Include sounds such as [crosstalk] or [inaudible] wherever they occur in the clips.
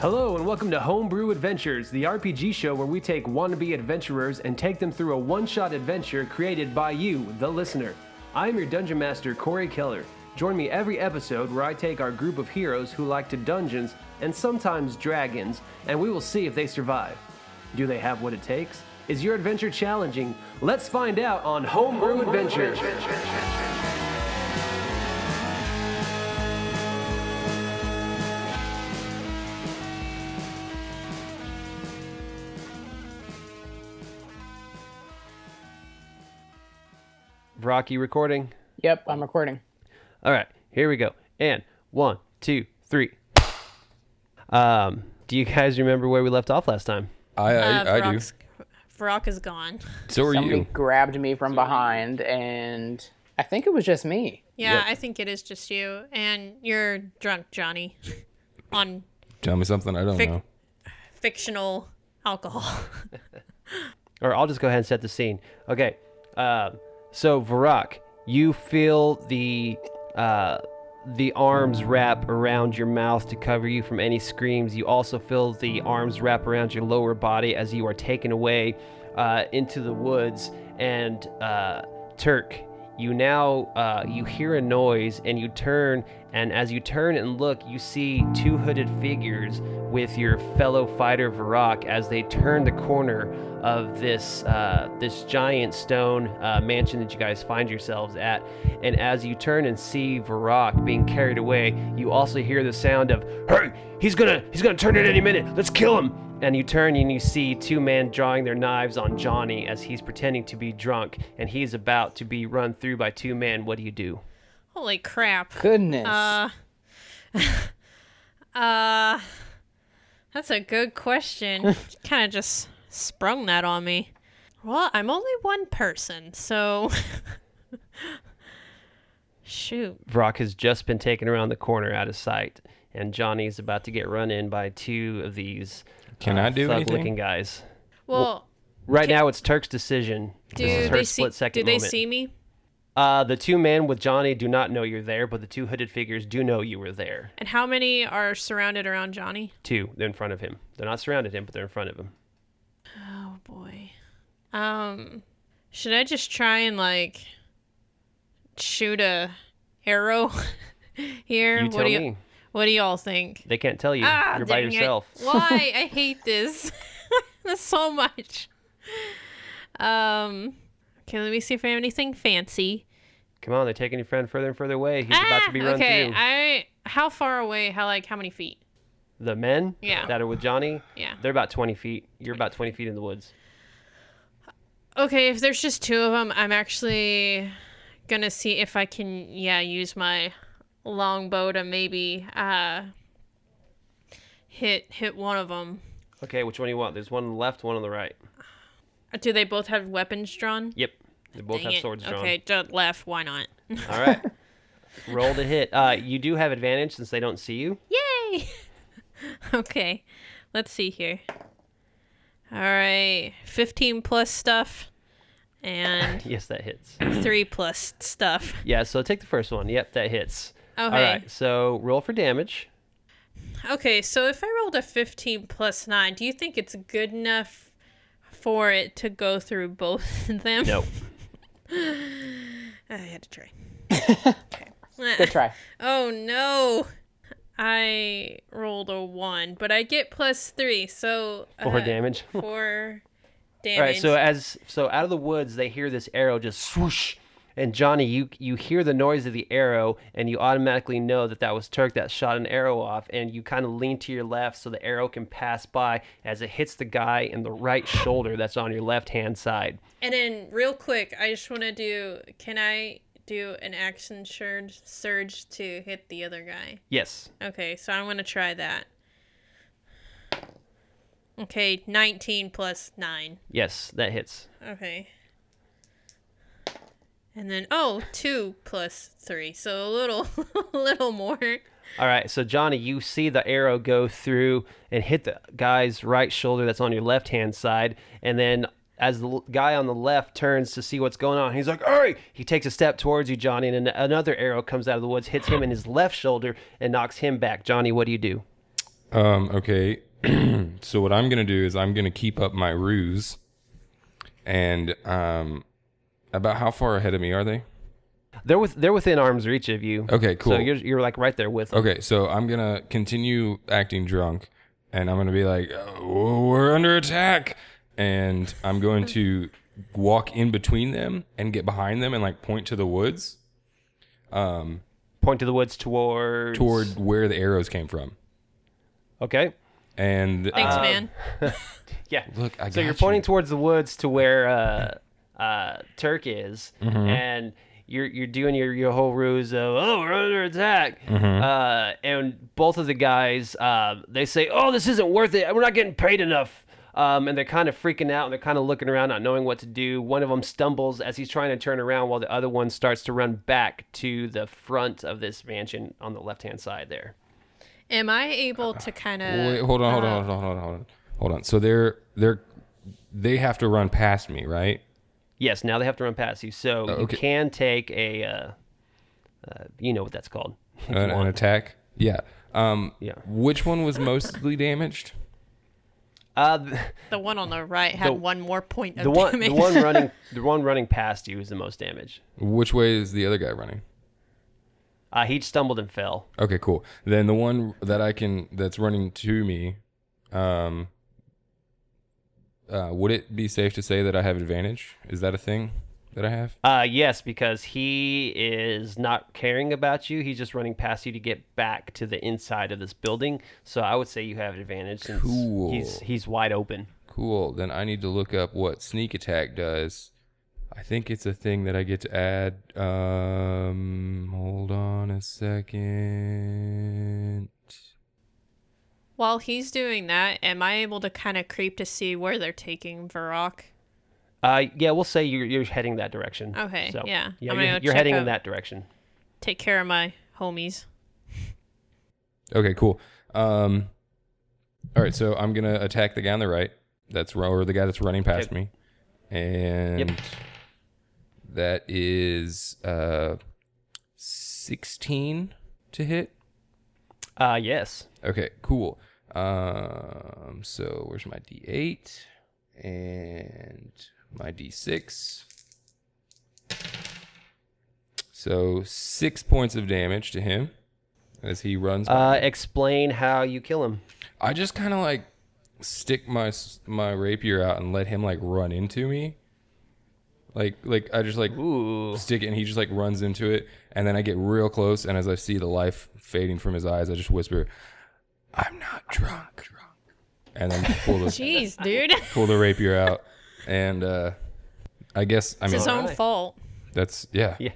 Hello, and welcome to Homebrew Adventures, the RPG show where we take wannabe adventurers and take them through a one shot adventure created by you, the listener. I am your dungeon master, Corey Keller. Join me every episode where I take our group of heroes who like to dungeons and sometimes dragons, and we will see if they survive. Do they have what it takes? Is your adventure challenging? Let's find out on Homebrew, Adventure. Rocky recording. Yep, I'm recording. All right, here we go. And one, two, three. Um, do you guys remember where we left off last time? I I, Uh, I do. Varak's- Varak is gone. So are Somebody you. grabbed me from behind, and I think it was just me. Yeah, Yep. I think it is just you, and you're drunk, Johnny, on Tell me something I don't Fic- know. fictional alcohol. [laughs] Or I'll just go ahead and set the scene. Okay. Um, so Varak, you feel the uh, the arms wrap around your mouth to cover you from any screams. You also feel the arms wrap around your lower body as you are taken away uh, into the woods. And uh, Turk, you now uh, you hear a noise and you turn and as you turn and look you see two hooded figures with your fellow fighter Varak as they turn the corner of this uh, this giant stone uh, mansion that you guys find yourselves at. And as you turn and see Varak being carried away you also hear the sound of hey he's gonna he's gonna turn it any minute. Let's kill him and you turn and you see two men drawing their knives on Johnny as he's pretending to be drunk and he's about to be run through by two men. What do you do? Holy crap. Goodness. Uh, [laughs] uh, that's a good question. [laughs] kind of just sprung that on me. Well, I'm only one person, so. [laughs] Shoot. Brock has just been taken around the corner out of sight, and Johnny's about to get run in by two of these Can uh, I do thug-looking anything? guys. Well, Right Can- now, it's Turk's decision. do this is her they see? second Do they moment. see me? Uh, the two men with Johnny do not know you're there, but the two hooded figures do know you were there. And how many are surrounded around Johnny? Two, they're in front of him. They're not surrounded him, but they're in front of him. Oh boy. Um, should I just try and like shoot a arrow [laughs] here? You what tell do you me. What do y'all think? They can't tell you. ah, you're by dang it. yourself. [laughs] Why? [laughs] I hate this. [laughs] There's so much. Um, okay, let me see if I have anything fancy. Come on, they're taking your friend further and further away. He's about to be Ah, run okay, through. I how far away? How like how many feet? The men Yeah. that are with Johnny, Yeah. they're about 20 feet. You're about 20 feet in the woods. Okay, if there's just two of them, I'm actually gonna see if I can, yeah, use my longbow to maybe uh hit hit one of them. Okay, which one do you want? There's one on the left, one on the right. Do they both have weapons drawn? Yep. They both Dang have it. swords drawn. Okay, left. Why not? All right. [laughs] Roll to hit. Uh, you do have advantage since they don't see you. Yay! [laughs] okay, let's see here. All right, 15 plus stuff and [laughs] Yes, that hits. three plus stuff. Yeah, so take the first one. Yep, that hits. Okay. All right, so roll for damage. Okay, so if I rolled a 15 plus 9, do you think it's good enough for it to go through both [laughs] of them? No. [laughs] I had to try. [laughs] okay. Good try. Oh no. I rolled a 1, but I get plus 3, so Four uh, damage. 4 damage. right, so as so out of the woods, they hear this arrow just swoosh, and Johnny, you you hear the noise of the arrow, and you automatically know that that was Turk that shot an arrow off, and you kind of lean to your left so the arrow can pass by as it hits the guy in the right shoulder that's on your left hand side. And then, real quick, I just want to do. Can I do an action surge, surge to hit the other guy? Yes. Okay, so I'm gonna try that. Okay, 19 plus 9. Yes, that hits. Okay. And then oh, two plus plus 3. So a little [laughs] a little more. All right, so Johnny, you see the arrow go through and hit the guy's right shoulder that's on your left hand side, and then as the guy on the left turns to see what's going on, he's like, "Hurry!" He takes a step towards you, Johnny, and then another arrow comes out of the woods, hits him in his left shoulder, and knocks him back. Johnny, what do you do? Um, okay. [clears throat] so what I'm gonna do is I'm gonna keep up my ruse, and um, about how far ahead of me are they? They're with they're within arm's reach of you. Okay, cool. So you're you're like right there with them. Okay, so I'm gonna continue acting drunk, and I'm gonna be like, oh, "We're under attack," and I'm going to walk in between them and get behind them and like point to the woods, um, Point to the woods towards toward where the arrows came from. Okay. And Thanks, uh, man. [laughs] Yeah. look, I so got you're pointing you. towards the woods to where uh, uh, Turk is, Mm-hmm. and you're you're doing your, your whole ruse of oh we're under attack, Mm-hmm. uh, and both of the guys uh, they say oh this isn't worth it we're not getting paid enough. Um, and they're kind of freaking out and they're kind of looking around, not knowing what to do. One of them stumbles as he's trying to turn around, while the other one starts to run back to the front of this mansion on the left hand side there. Am I able to kind of? Wait, hold on, hold on, hold on, hold on, hold on, hold on. So they're they're they have to run past me, right? Yes, now they have to run past you, so you okay. can take a, uh, uh, you know what that's called. [laughs] if you An, an attack. Yeah. Um. Yeah. Which one was mostly damaged? Uh, th- The one on the right had The- one more point of the one, damage. the one running, the one running past you is the most damage. Which way is the other guy running? Uh, he stumbled and fell. Okay, cool. Then the one that I can that's running to me, um, uh, would it be safe to say that I have advantage? Is that a thing that I have? Uh, yes, because he is not caring about you. He's just running past you to get back to the inside of this building. So I would say you have advantage since Cool. he's he's wide open. Cool. Then I need to look up what sneak attack does. I think it's a thing that I get to add. Um, hold on a second. While he's doing that, am I able to kind of creep to see where they're taking Varak? Uh, yeah, we'll say you're you're heading that direction. Okay, So, yeah. yeah, I'm you're, go you're check heading in that direction. Take care of my homies. Okay, cool. Um, all right, so I'm gonna attack the guy on the right. That's ru- or the guy that's running past Okay. me, and that is uh, sixteen to hit. Uh, yes. Okay, cool. Um, so where's my D8 and my D6? So six points of damage to him as he runs. Uh, explain how you kill him. I just kind of like stick my my rapier out and let him like run into me. Like like I just like Ooh. stick it and he just like runs into it and then I get real close and as I see the life fading from his eyes I just whisper, "I'm not drunk." And then pull the [laughs] Jeez, dude. [laughs] pull the rapier out and uh I guess I mean his own Alright. fault. that's yeah. Yeah.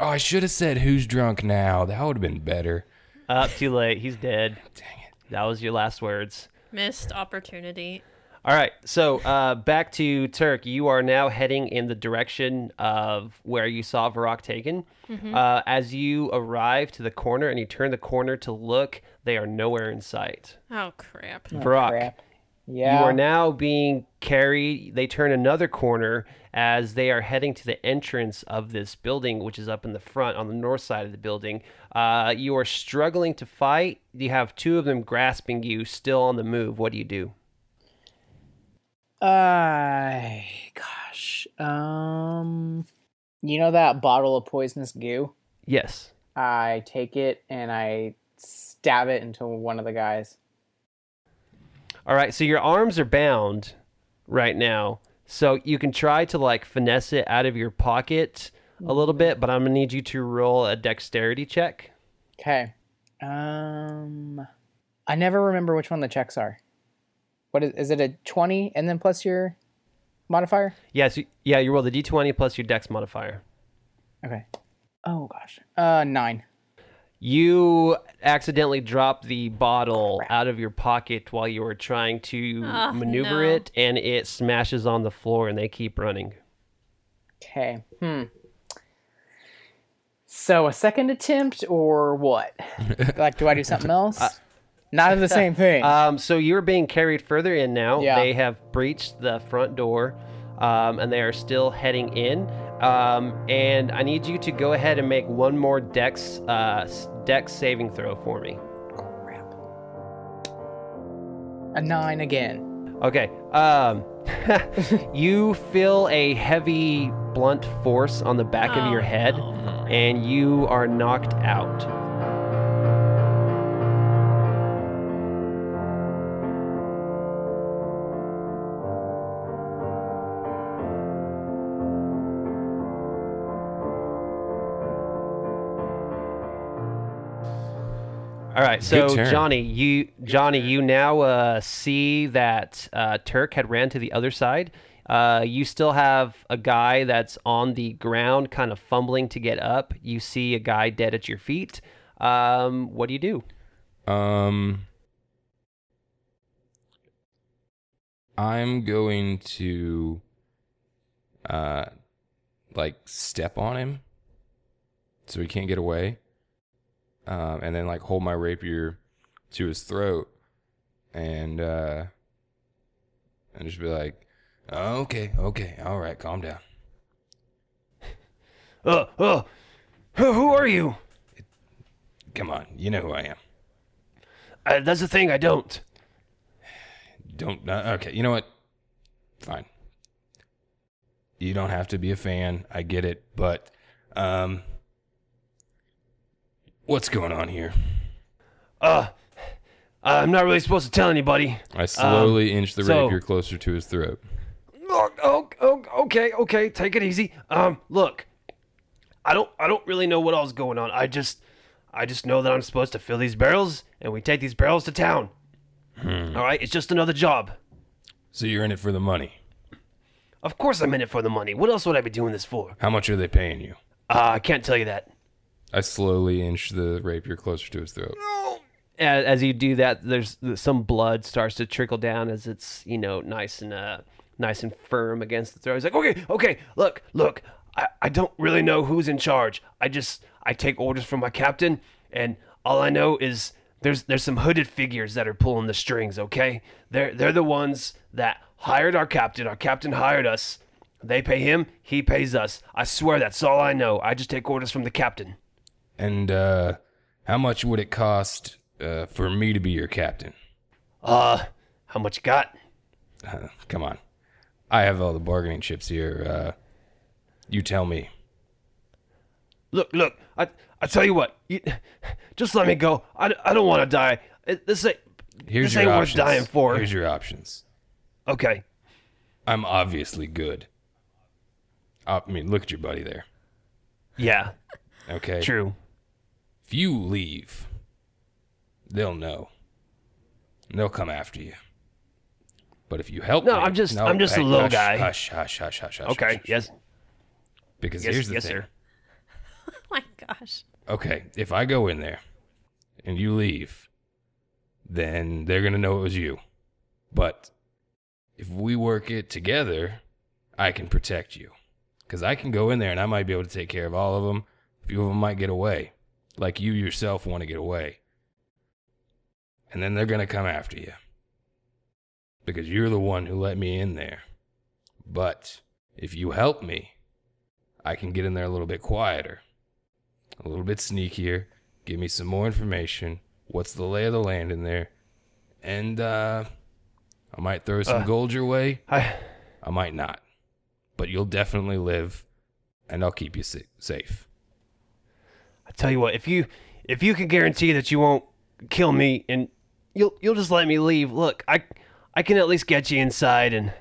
Oh, I should have said who's drunk now. That would have been better. Up too late. He's dead. Dang it. That was your last words. Missed opportunity. All right. So uh, back to Turk. You are now heading in the direction of where you saw Varak taken. Uh, as you arrive to the corner and you turn the corner to look, they are nowhere in sight. Oh crap. Varak, Crap. you are now being carried. They turn another corner as they are heading to the entrance of this building, which is up in the front on the north side of the building. Uh, you are struggling to fight. You have two of them grasping you, still on the move. What do you do? Uh, gosh. Um, you know that bottle of poisonous goo? Yes. I take it and I stab it into one of the guys. All right, so your arms are bound right now. So you can try to like finesse it out of your pocket a little bit, but I'm going to need you to roll a dexterity check. Okay. Um, I never remember which one the checks are. What is, is it a 20 and then plus your modifier? Yeah, so, yeah, you roll the d20 plus your dex modifier. Okay. Oh gosh. Uh, nine. You accidentally drop the bottle out of your pocket while you were trying to Oh, maneuver no. it, and it smashes on the floor, and they keep running. Okay. Hmm. So a second attempt or what? [laughs] like, do I do something else? Not the [laughs] same thing. Um, so you're being carried further in now. Yeah. They have breached the front door, um, and they are still heading in. Um, and I need you to go ahead and make one more dex uh, dex saving throw for me. Crap. A nine again. Okay. Um, [laughs] you feel a heavy, blunt force on the back of your Oh, head, no. and you are knocked out. All right, so Johnny, you Johnny, you now uh, see that uh, Turk had ran to the other side. Uh, you still have a guy that's on the ground, kind of fumbling to get up. You see a guy dead at your feet. Um, what do you do? Um, I'm going to, uh, like step on him, so he can't get away. Um, and then like hold my rapier to his throat, and uh, and just be like, oh, "Okay, okay, all right, calm down." [laughs] Uh, uh, who are you? Come on, you know who I am. Uh, that's the thing, I don't. Don't. Uh, okay, you know what? Fine. You don't have to be a fan. I get it, but um, what's going on here? Uh, I'm not really supposed to tell anybody. I slowly inch the so- rapier closer to his throat. Oh, oh, okay, okay, take it easy. Um, look, I don't, I don't really know what all's going on. I just, I just know that I'm supposed to fill these barrels, and we take these barrels to town. Hmm. All right, it's just another job. So you're in it for the money. Of course, I'm in it for the money. What else would I be doing this for? How much are they paying you? Uh, I can't tell you that. I slowly inch the rapier closer to his throat. As, as you do that, there's some blood starts to trickle down as it's you know nice and uh, nice and firm against the throat. He's like, okay, okay, look, look, I, I don't really know who's in charge. I just I take orders from my captain, and all I know is there's there's some hooded figures that are pulling the strings. Okay, they're they're the ones that hired our captain. Our captain hired us. They pay him, he pays us. I swear that's all I know. I just take orders from the captain. And uh, how much would it cost uh, for me to be your captain? Uh, how much you got? Uh, come on, I have all the bargaining chips here. Uh, you tell me. Look, look, I, I tell you what, you, just let me go. I, I don't want to die. This ain't, Here's this your ain't options. worth dying for. Here's your options. okay. I'm obviously good. Uh, I mean, look at your buddy there. Yeah, Okay. true. If you leave, they'll know. And they'll come after you. But if you help No, me, I'm just- no, I'm just a hey, little hush, guy. Hush, hush, hush, hush, hush. Okay, hush, hush. yes, Because yes, here's the yes, thing. sir. Oh [laughs] my gosh. Okay, if I go in there and you leave, then they're gonna know it was you. But if we work it together, I can protect you. Because I can go in there and I might be able to take care of all of them. A few of them might get away, like you yourself want to get away. And then they're gonna come after you. Because you're the one who let me in there. But if you help me, I can get in there a little bit quieter a little bit sneakier, give me some more information. What's the lay of the land in there? And uh I might throw some Uh, gold your way. I, I might not. But you'll definitely live and I'll keep you sa- safe. I tell you what, if you, if you can guarantee that you won't kill me and you'll, you'll just let me leave. Look, I, I can at least get you inside and,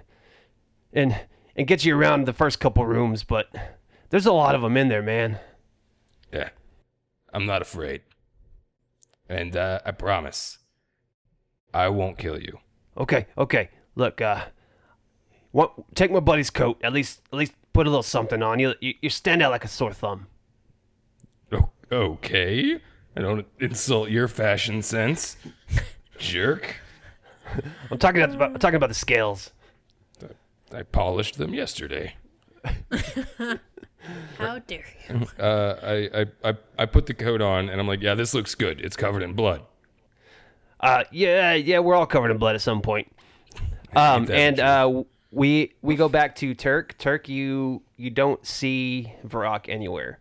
and, and get you around the first couple rooms. But there's a lot of them in there, man. Yeah. I'm not afraid. And uh I promise I won't kill you. Okay, okay. Look, uh, what? Take my buddy's coat. At least, at least put a little something on you. You, you stand out like a sore thumb. O- okay. I don't insult your fashion sense. Jerk. I'm talking about, I'm talking about the scales. I polished them yesterday. [laughs] How dare you? Uh, I, I, I, I put the coat on and I'm like, yeah, this looks good. It's covered in blood. Uh, yeah, yeah, we're all covered in blood at some point. Um, and uh, we we go back to Turk. Turk, you you don't see Varak anywhere,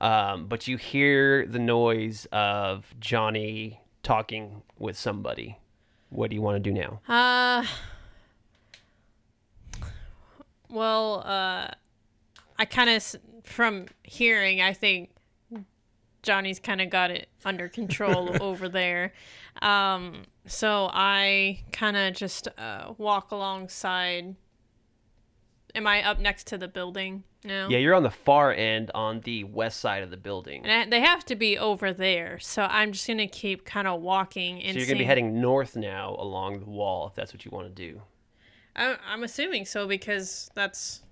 um, but you hear the noise of Johnny talking with somebody. What do you want to do now? Uh. Well, uh, I kind of, from hearing, I think Johnny's kind of got it under control [laughs] over there. Um, so I kind of just uh, walk alongside. Am I up next to the building now? Yeah, you're on the far end on the west side of the building. And they have to be over there, so I'm just gonna keep kind of walking and So you're gonna be heading north now along the wall, if that's what you want to do. I, I'm assuming so because that's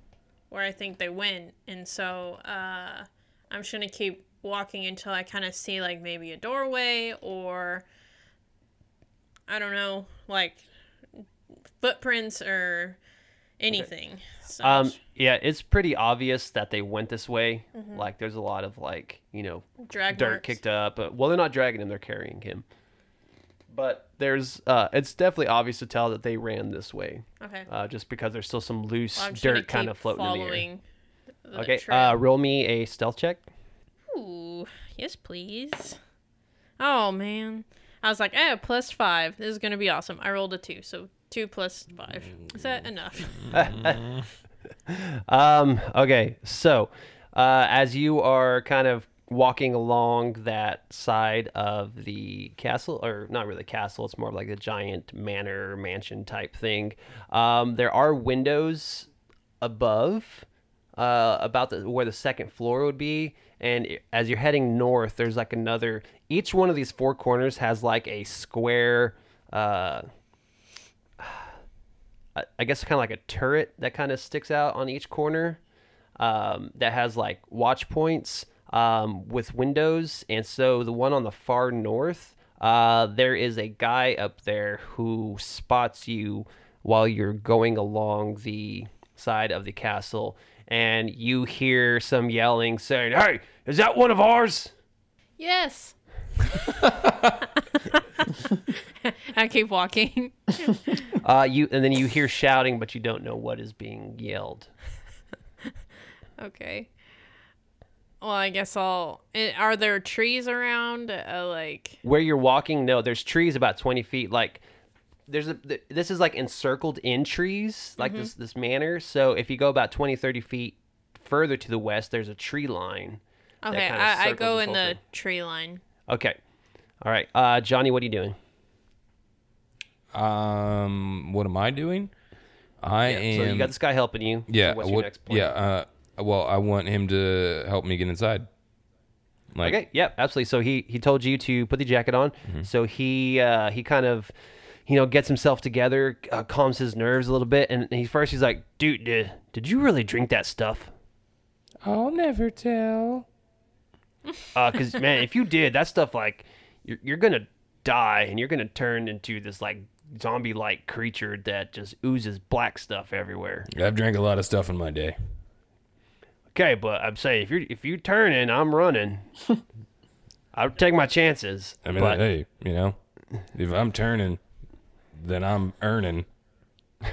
where I think they went, and so uh, I'm just gonna keep walking until I kind of see like maybe a doorway or I don't know, like footprints or anything. such. Um, yeah, it's pretty obvious that they went this way. Like, there's a lot of like, you know, Drag dirt marks. kicked up. But, well, they're not dragging him; they're carrying him. But there's, uh, it's definitely obvious to tell that they ran this way, Okay. uh, just because there's still some loose Well, I'm just gonna dirt kind of floating in the air. Okay, uh, roll me a stealth check. Ooh, yes, please. Oh man, I was like, eh, plus five. This is gonna be awesome. I rolled a two, so two plus five. Is that enough? [laughs] Um, okay, so uh, as you are kind of walking along that side of the castle, or not really castle, it's more of like a giant manor mansion type thing. Um, there are windows above, uh, about the, where the second floor would be, and as you're heading north, there's like another. Each one of these four corners has like a square. Uh, I- I guess kind of like a turret that kind of sticks out on each corner um, that has like watch points um, with windows. And so the one on the far north, uh, there is a guy up there who spots you while you're going along the side of the castle. And you hear some yelling saying, Hey, is that one of ours? yes. [laughs] [laughs] I keep walking. [laughs] Uh, you and then you hear shouting, but you don't know what is being yelled. Okay. Well, I guess I'll. Are there trees around? Uh, like, where you're walking no there's trees about 20 feet like there's a th- this is like encircled in trees like this this manor so if you go about 20 30 feet further to the west there's a tree line okay, I, I go in the thing. tree line. okay all right uh johnny what are you doing Um, what am I doing? I so am. So you got this guy helping you So yeah. what's your what- next plan? yeah. Uh, well, I want him to help me get inside. Like, okay yeah absolutely so he he told you to put the jacket on Mm-hmm. so he uh he kind of you know gets himself together uh, calms his nerves a little bit and he first he's like dude did, did you really drink that stuff I'll never tell. because man, if you did that stuff, like you're, you're gonna die and you're gonna turn into this like zombie-like creature that just oozes black stuff everywhere. I've drank a lot of stuff in my day. Okay, but I'm saying if you if you turning, I'm running. [laughs] I'll take my chances. I mean, but hey, you know, if I'm turning, then I'm earning. [laughs]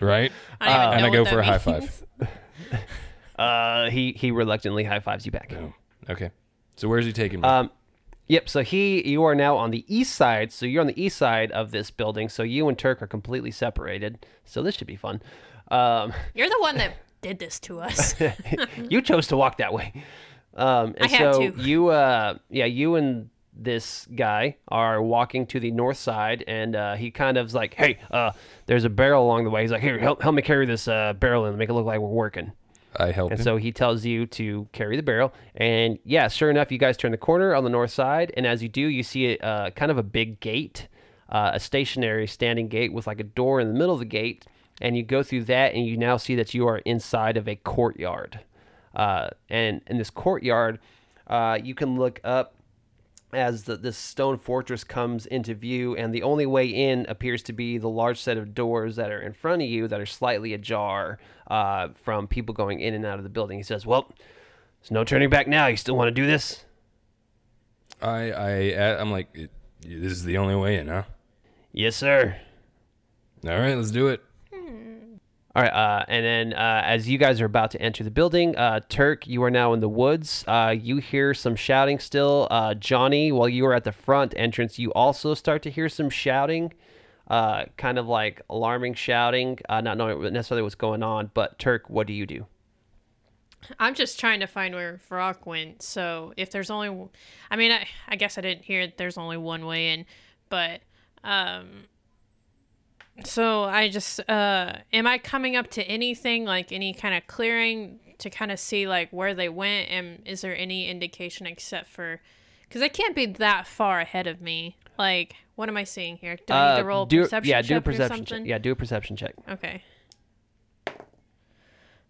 right? I don't and I go for a that high five. [laughs] uh, he he reluctantly high fives you back. Oh, okay. So where's he taking me? Um, yep. So he, you are now on the east side. So you're on the east side of this building. So you and Turk are completely separated. So this should be fun. Um, [laughs] You're the one that did this to us. [laughs] you chose to walk that way. Um, and I had so to. you, uh, yeah, you and this guy are walking to the north side, and uh, he kind of's like, "Hey, uh, there's a barrel along the way." He's like, "Here, help, help me carry this uh, barrel and make it look like we're working." I helped And him. so he tells you to carry the barrel. And yeah, sure enough, you guys turn the corner on the north side. And as you do, you see uh, kind of a big gate, uh, a stationary standing gate with like a door in the middle of the gate. And you go through that, and you now see that you are inside of a courtyard. Uh, and in this courtyard, uh, you can look up as the, this stone fortress comes into view, and the only way in appears to be the large set of doors that are in front of you that are slightly ajar uh, from people going in and out of the building. He says, "Well, there's no turning back now. You still want to do this?" I, I, I'm like, This is the only way in, huh? Yes, sir. All right, let's do it. All right, uh, and then uh, as you guys are about to enter the building, uh, Turk, you are now in the woods. Uh, you hear some shouting still. Uh, Johnny, while you are at the front entrance, you also start to hear some shouting, uh, kind of like alarming shouting, not knowing necessarily what's going on. But Turk, what do you do? I'm just trying to find where Varak went. So if there's only, I mean, I, I guess I didn't hear there's only one way in, but um. So I just uh, am I coming up to anything like any kind of clearing to kind of see like where they went, and is there any indication except for, because they can't be that far ahead of me. Like, what am I seeing here? Do I need to roll Uh, do, perception yeah, check do a perception check. Yeah, do a perception check. Okay.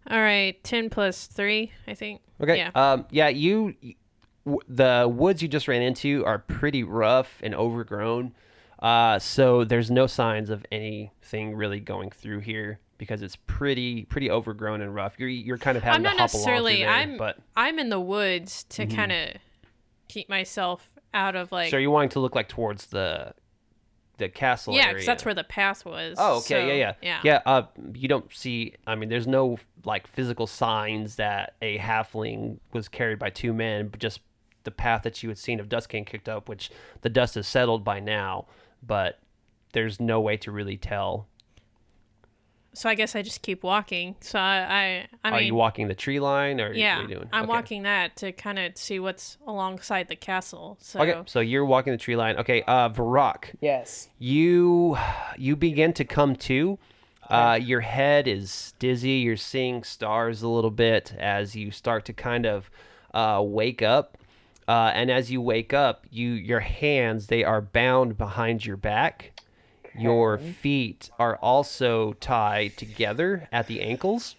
All right, ten plus three, I think. Okay. Yeah. Um. Yeah. You. W- the woods you just ran into are pretty rough and overgrown. Uh. So there's no signs of anything really going through here because it's pretty pretty overgrown and rough. You're you're kind of having I'm to not necessarily. there, I'm. but I'm in the woods to kind of keep myself out of like. so you're you wanting to look like towards the the castle yeah, because that's where the path was. Oh, okay, so, yeah, yeah, yeah. yeah. Uh, you don't see. I mean, there's no like physical signs that a halfling was carried by two men, but just the path that you had seen of Dust King kicked up, which the dust has settled by now. But there's no way to really tell. So I guess I just keep walking. So I, I, I are you walking the tree line, or yeah, what are you doing? I'm Okay. walking that to kind of see what's alongside the castle. So Okay, so you're walking the tree line. Okay, uh, Varak, Yes. you you begin to come to uh, your head is dizzy you're seeing stars a little bit as you start to kind of uh, wake up uh, and as you wake up you your hands they are bound behind your back your feet are also tied together at the ankles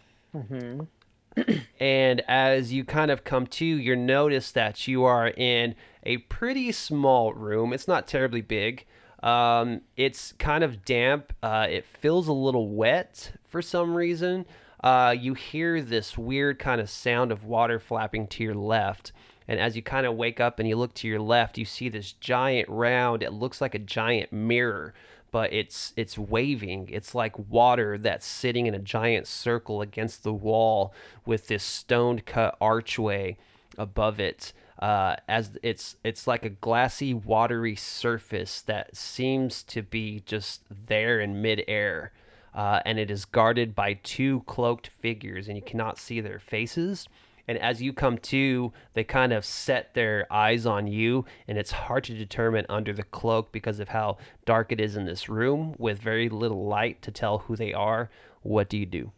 and as you kind of come to, you notice that you are in a pretty small room. It's not terribly big. Um, it's kind of damp. Uh, it feels a little wet for some reason. Uh, you hear this weird kind of sound of water flapping to your left. And as you kind of wake up and you look to your left, you see this giant round, it looks like a giant mirror but it's it's waving. It's like water that's sitting in a giant circle against the wall with this stone cut archway above it. Uh, as it's it's like a glassy, watery surface that seems to be just there in midair, uh, and it is guarded by two cloaked figures, and you cannot see their faces. And as you come to, they kind of set their eyes on you, and it's hard to determine under the cloak because of how dark it is in this room with very little light to tell who they are. What do you do?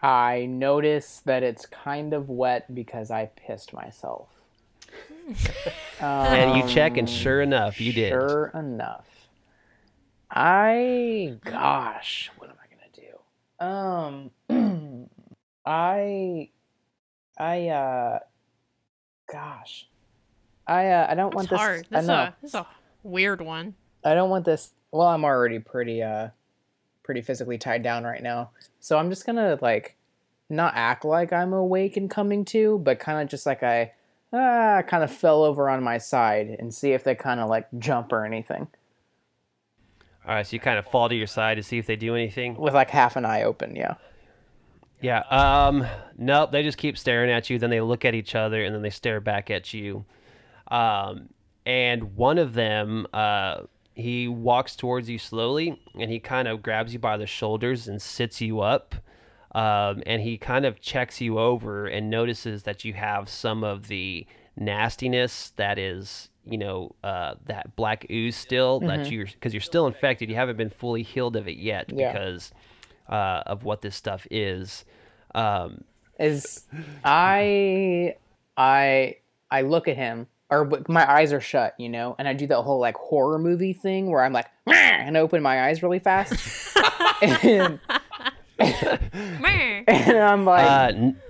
I notice that it's kind of wet because I pissed myself. [laughs] and you check, and sure enough, you did. Sure enough. I gosh, what am I gonna do? Um [clears throat] I I uh gosh. I uh I don't want That's this hard. I That's know. a that's a weird one. I don't want this well, I'm already pretty uh pretty physically tied down right now. So I'm just gonna like not act like I'm awake and coming to, but kind of just like I ah kind of fell over on my side and see if they kind of like jump or anything All right, so you kind of fall to your side to see if they do anything. with like half an eye open. Yeah. Yeah. Um. Nope. They just keep staring at you. Then they look at each other, and then they stare back at you. Um. And one of them, uh, he walks towards you slowly, and he kind of grabs you by the shoulders and sits you up. Um. And he kind of checks you over and notices that you have some of the nastiness that is, you know, uh, that black ooze still that you're because you're still infected. You haven't been fully healed of it yet Yeah. because uh, of what this stuff is. Um, is I I I look at him or my eyes are shut, you know, and I do that whole like horror movie thing where I'm like "Meh," and open my eyes really fast, [laughs] and, and I'm like, uh, n-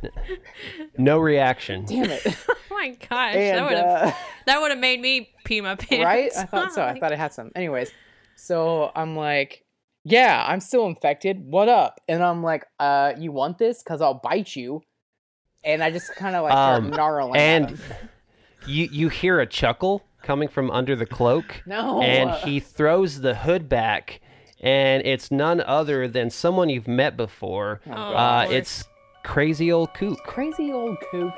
no reaction. damn it, [laughs] oh my gosh, that would have uh, that would have made me pee my pants. right? I thought so. I [laughs] thought I had some. Anyways, so I'm like, yeah, I'm still infected. What up? And I'm like, uh, you want this? Cause I'll bite you. And I just kind of like start Um, gnarling. and [laughs] you you hear a chuckle coming from under the cloak. No. And he throws the hood back, and it's none other than someone you've met before. Oh, uh, it's crazy old kook. Crazy old kook.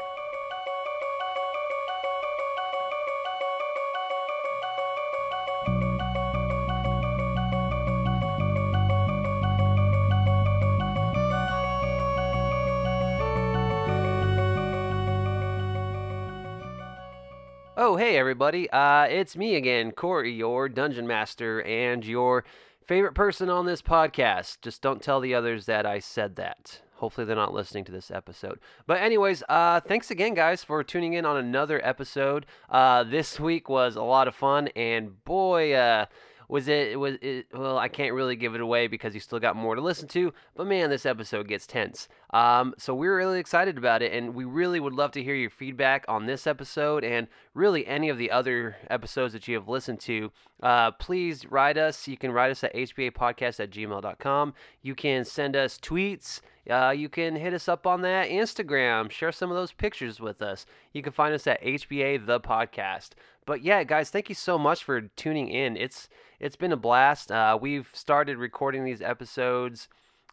Oh, hey everybody. Uh, it's me again, Corey, your dungeon master and your favorite person on this podcast. Just don't tell the others that I said that. Hopefully they're not listening to this episode. But anyways, uh, thanks again, guys, for tuning in on another episode. Uh, this week was a lot of fun, and boy, uh, was it was it well i can't really give it away because you still got more to listen to but man this episode gets tense. Um, so we're really excited about it and we really would love to hear your feedback on this episode and really any of the other episodes that you have listened to. Uh, please write us. You can write us at hbapodcast at gmail.com you can send us tweets uh, you can hit us up on that Instagram, share some of those pictures with us. You can find us at HBA the podcast. But yeah, guys, thank you so much for tuning in. It's it's been a blast. Uh, we've started recording these episodes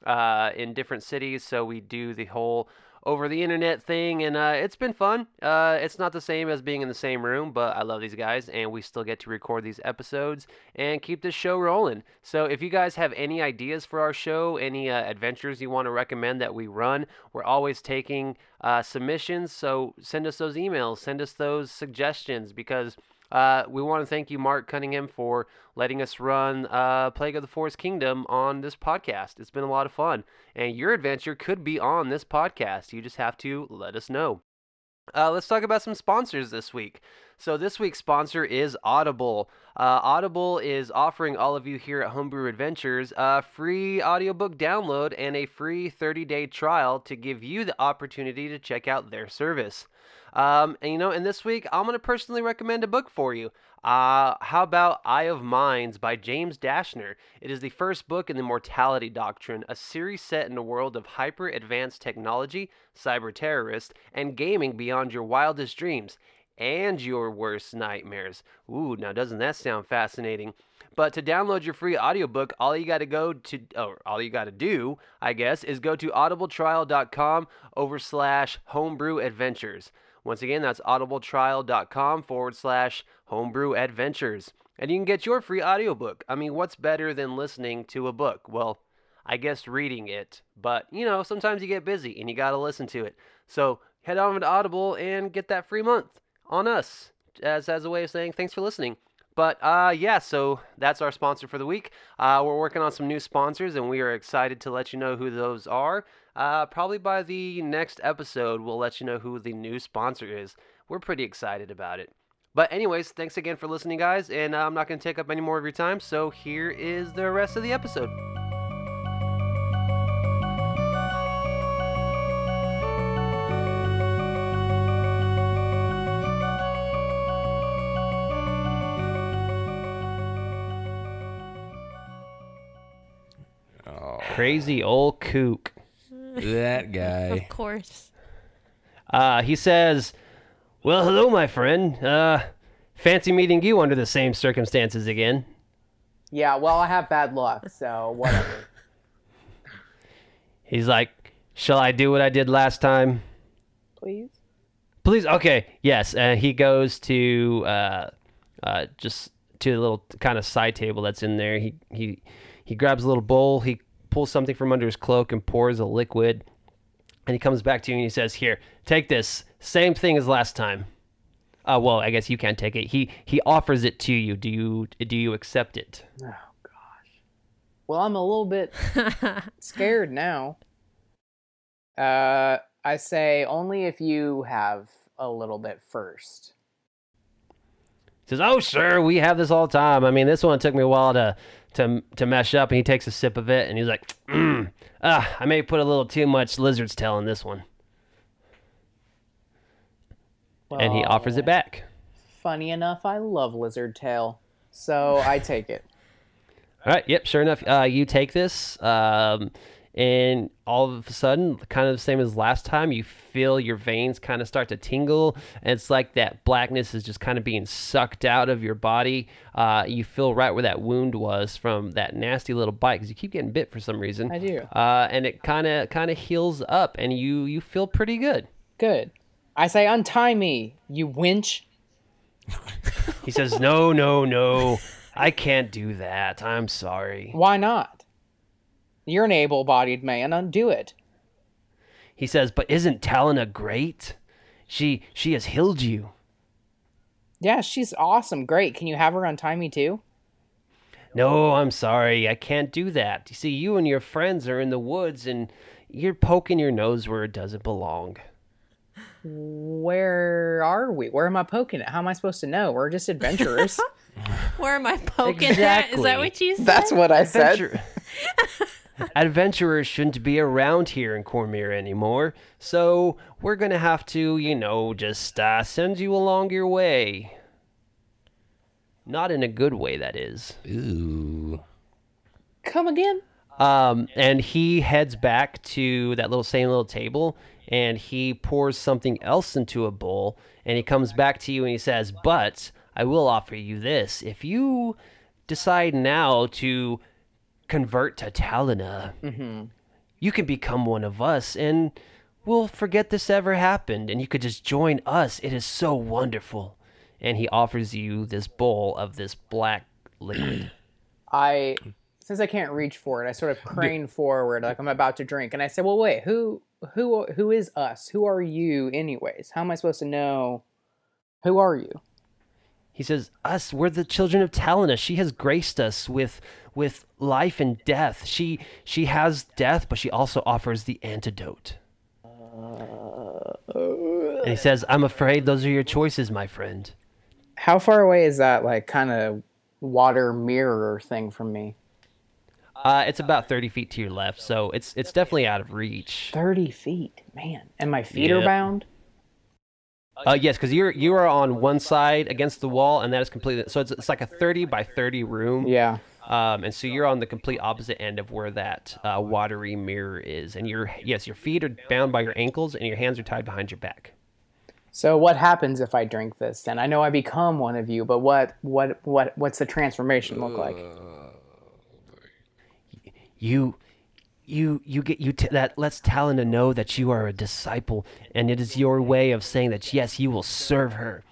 uh, in different cities, so we do the whole over the internet thing, and uh, it's been fun. Uh, it's not the same as being in the same room, but I love these guys, and we still get to record these episodes and keep this show rolling. So if you guys have any ideas for our show, any uh, adventures you want to recommend that we run, we're always taking uh, submissions. So send us those emails, send us those suggestions, because uh, we want to thank you, Mark Cunningham, for letting us run uh, Plague of the Forest Kingdom on this podcast. It's been a lot of fun, and your adventure could be on this podcast. You just have to let us know. Uh, let's talk about some sponsors this week. So, this week's sponsor is Audible. Uh, Audible is offering all of you here at Homebrew Adventures a free audiobook download and a free 30 day trial to give you the opportunity to check out their service. Um, and you know, and this week I'm to personally recommend a book for you. Uh, how about Eye of Minds by James Dashner? It is the first book in the Mortality Doctrine, a series set in a world of hyper advanced technology, cyber terrorists, and gaming beyond your wildest dreams and your worst nightmares. Ooh, now doesn't that sound fascinating? But to download your free audiobook, all you got to go to, or all you got to do, I guess, is go to audibletrial.com over slash homebrew adventures. Once again, that's audibletrial.com forward slash homebrew adventures. And you can get your free audiobook. I mean, what's better than listening to a book? Well, I guess reading it. But, you know, sometimes you get busy and you got to listen to it. So head on over to Audible and get that free month on us as, as a way of saying thanks for listening. But uh, yeah, so that's our sponsor for the week. Uh, we're working on some new sponsors, and we are excited to let you know who those are. Uh, probably by the next episode, we'll let you know who the new sponsor is. We're pretty excited about it. But, anyways, thanks again for listening, guys, and uh, I'm not going to take up any more of your time, so here is the rest of the episode. Crazy old kook. that [laughs] guy. Of course. Uh, he says, Well, hello, my friend. Uh, fancy meeting you under the same circumstances again. Yeah, well, I have bad luck, so whatever. [laughs] He's like, Shall I do what I did last time? Please. Please, okay, yes. And he goes to uh, uh, just to the little kind of side table that's in there. He he he grabs a little bowl. He pulls something from under his cloak and pours a liquid. And he comes back to you and he says, "Here, take this. Same thing as last time." Uh, well, I guess you can't take it. He he offers it to you. Do you do you accept it? Oh gosh. Well, I'm a little bit [laughs] scared now. Uh, I say only if you have a little bit first. He says, "Oh, sure, we have this all the time. I mean, this one took me a while to to to mesh up." And he takes a sip of it, and he's like, [clears throat] mm, "Ah, I may put a little too much lizard's tail in this one." and he offers it back. Funny enough, I love lizard tail, so I take it. [laughs] All right. Yep. Sure enough, uh, you take this, um, and all of a sudden, kind of the same as last time, you feel your veins kind of start to tingle. And it's like that blackness is just kind of being sucked out of your body. Uh, you feel right where that wound was from that nasty little bite because you keep getting bit for some reason. I do. Uh, and it kind of kind of heals up, and you you feel pretty good. Good. I say, untie me, you winch. He says, "No, no, no, I can't do that. I'm sorry." Why not? You're an able bodied man. Undo it. He says, "But isn't Talona great? She she has healed you." Yeah, she's awesome. Great. Can you have her untie me too? No, I'm sorry. I can't do that. You see, you and your friends are in the woods and you're poking your nose where it doesn't belong. Where are we? Where am I poking it? How am I supposed to know? We're just adventurers. [laughs] Where am I poking at? Is that what you said? That's what I said. [laughs] Adventure- Adventurers shouldn't be around here in Cormyr anymore, so we're gonna have to, you know, just uh, send you along your way. Not in a good way, that is. Ooh. Come again? Um, and he heads back to that little same little table, and he pours something else into a bowl, and he comes back to you and he says, "But I will offer you this: if you decide now to convert to Talona, mm-hmm. you can become one of us, and we'll forget this ever happened, and you could just join us. It is so wonderful." And he offers you this bowl of this black liquid. [clears throat] I, since I can't reach for it, I sort of crane forward like I'm about to drink, and I say, "Well, wait. Who, who, who is us? Who are you, anyways? How am I supposed to know? Who are you?" He says, "Us, we're the children of Talona. She has graced us with with life and death. She she has death, but she also offers the antidote." And he says, "I'm afraid those are your choices, my friend." How far away is that, like, kind of water mirror thing from me? Uh, it's about thirty feet to your left, so it's it's definitely out of reach. Thirty feet, man. And my feet are bound. Uh, yes, because you're you are on one side against the wall, and that is completely so it's, it's like a thirty by thirty room. Yeah. Um, and so you're on the complete opposite end of where that uh, watery mirror is, and your yes, your feet are bound by your ankles, and your hands are tied behind your back. So what happens if I drink this? Then I know I become one of you, but what, what, what, what's the transformation look like? You, you, you get you t- that lets Talona know that you are a disciple, and it is your way of saying that yes, you will serve her.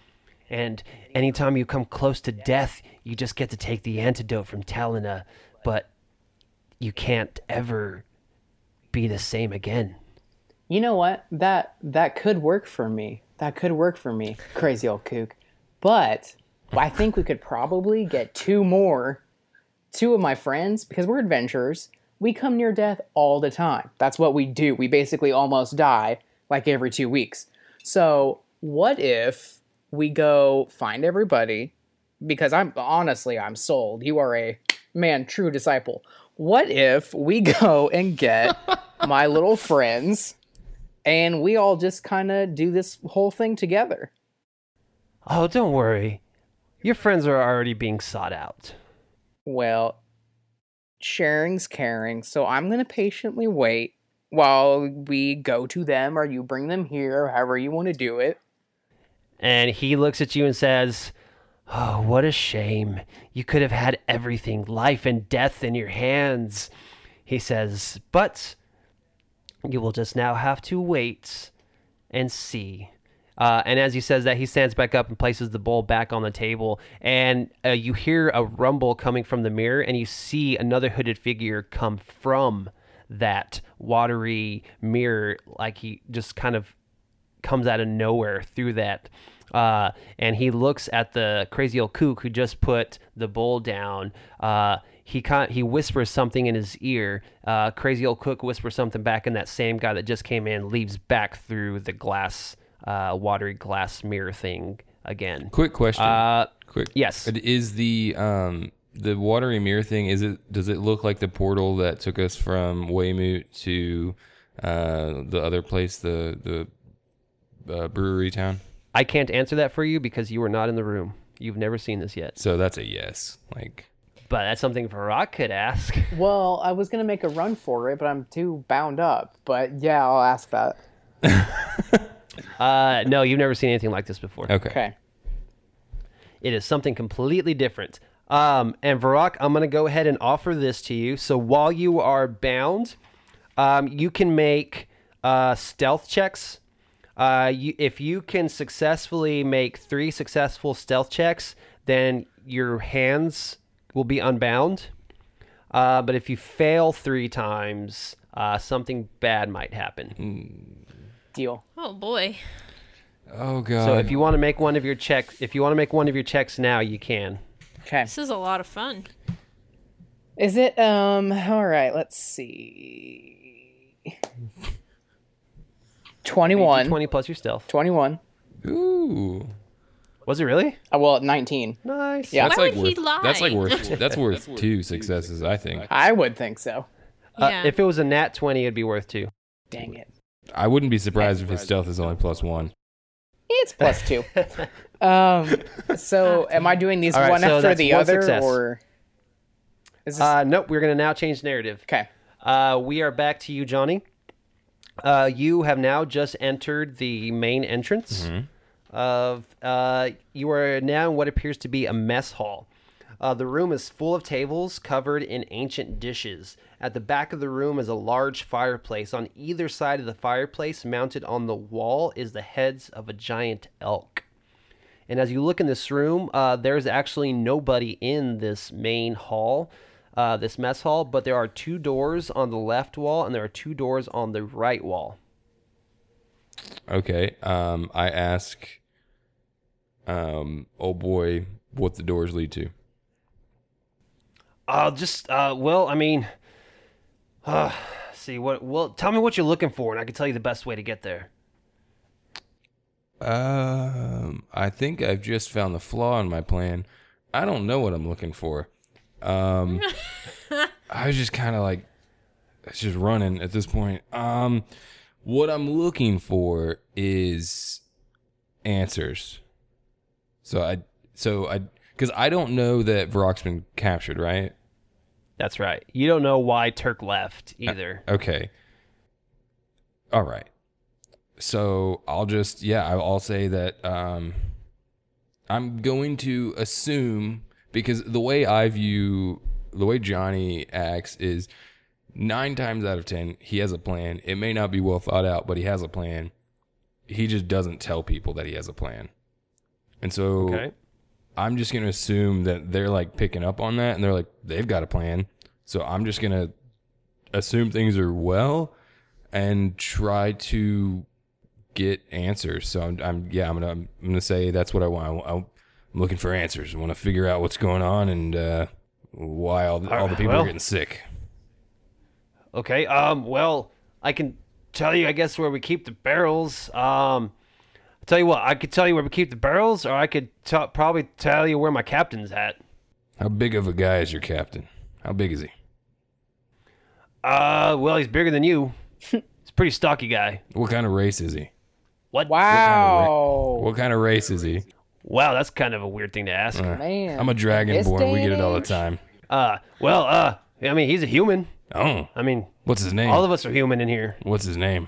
And anytime you come close to death, you just get to take the antidote from Talona, but you can't ever be the same again. You know what? That that could work for me. That could work for me. Crazy old kook. But I think we could probably get two more, two of my friends, because we're adventurers. We come near death all the time. That's what we do. We basically almost die like every two weeks. So what if we go find everybody? Because I'm honestly, I'm sold. You are a man, true disciple. What if we [laughs] go and get my little friends and we all just kind of do this whole thing together? Oh, don't worry. Your friends are already being sought out. Well, sharing's caring, so I'm going to patiently wait while we go to them or you bring them here, however you want to do it. And he looks at you and says, Oh, what a shame. You could have had everything, life and death in your hands. He says, But you will just now have to wait and see. Uh, and as he says that, he stands back up and places the bowl back on the table. And uh, you hear a rumble coming from the mirror, and you see another hooded figure come from that watery mirror, like he just kind of comes out of nowhere through that. Uh, and he looks at the crazy old kook who just put the bowl down. Uh, he con- he whispers something in his ear. Uh, crazy old cook whispers something back, and that same guy that just came in leaves back through the glass, uh, watery glass mirror thing again. Quick question. Uh, Quick. yes. Is the um the watery mirror thing? Is it? Does it look like the portal that took us from Waymoot to uh the other place, the the uh, brewery town? I can't answer that for you because you were not in the room. You've never seen this yet. So that's a yes. Like but that's something Varak could ask. [laughs] Well, I was gonna make a run for it, but I'm too bound up. But yeah, I'll ask that. [laughs] Uh, no, you've never seen anything like this before. Okay. Okay. It is something completely different. Um, and Varak, I'm going to go ahead and offer this to you. So while you are bound, um, you can make uh, stealth checks. Uh, you, if you can successfully make three successful stealth checks, then your hands will be unbound. Uh, but if you fail three times, uh, something bad might happen. Deal. Oh boy. Oh god. So if you want to make one of your checks, if you want to make one of your checks now, you can. Okay. This is a lot of fun. Is it um all right, let's see. 21. 20 plus your stealth. 21. Ooh. Was it really? Uh, well, 19. Nice. Yeah. That's Why like would he worth. That's like worth. [laughs] That's worth two successes, I think. I would think so. Uh, Yeah. if it was a nat 20, it'd be worth two. Dang it. I wouldn't be surprised if his stealth is only plus one. It's plus 2. [laughs] um so am I doing these All right, one so after that's the one other success. or is this Uh, nope, we're going to now change narrative. Okay. Uh, we are back to you, Johnny. Uh, you have now just entered the main entrance of. Uh, you are now in what appears to be a mess hall. Uh, the room is full of tables covered in ancient dishes. At the back of the room is a large fireplace. On either side of the fireplace, mounted on the wall, is the heads of a giant elk. And as you look in this room, uh, there's actually nobody in this main hall, uh, this mess hall, but there are two doors on the left wall and there are two doors on the right wall. Okay. Um, I ask, um, oh boy, what the doors lead to. Uh, just, uh, well, I mean, uh, see what, well, tell me what you're looking for and I can tell you the best way to get there. Um, I think I've just found the flaw in my plan. I don't know what I'm looking for. Um, [laughs] I was just kind of like, it's just running at this point. Um, what I'm looking for is answers. So I, so I, because I don't know that Varak's been captured, right? That's right. You don't know why Turk left either. Okay. All right. So I'll just yeah, I'll I'll say that um I'm going to assume because the way I view the way Johnny acts is 9 times out of 10 he has a plan. It may not be well thought out, but he has a plan. He just doesn't tell people that he has a plan. And so Okay. I'm just gonna assume that they're like picking up on that and they're like, they've got a plan. So I'm just gonna assume things are well and try to get answers. So I'm, I'm yeah, I'm gonna I'm gonna say that's what I want. I, am looking for answers. I want to figure out what's going on and uh, why all the, all the people well. are getting sick. Okay. Um. Well, I can tell you, I guess, where we keep the barrels. Um. I'll tell you what. I could tell you where we keep the barrels, or I could t- probably tell you where my captain's at. How big of a guy is your captain? How big is he? Uh. Well, he's bigger than you. [laughs] he's a pretty stocky guy. What kind of race is he? What? Wow. What kind of race is he? Wow, that's kind of a weird thing to ask. Man. I'm a dragonborn. We get it all the time. Uh. Well. Uh. I mean, he's a human. Oh, I mean, what's his name? all of us are human in here. What's his name?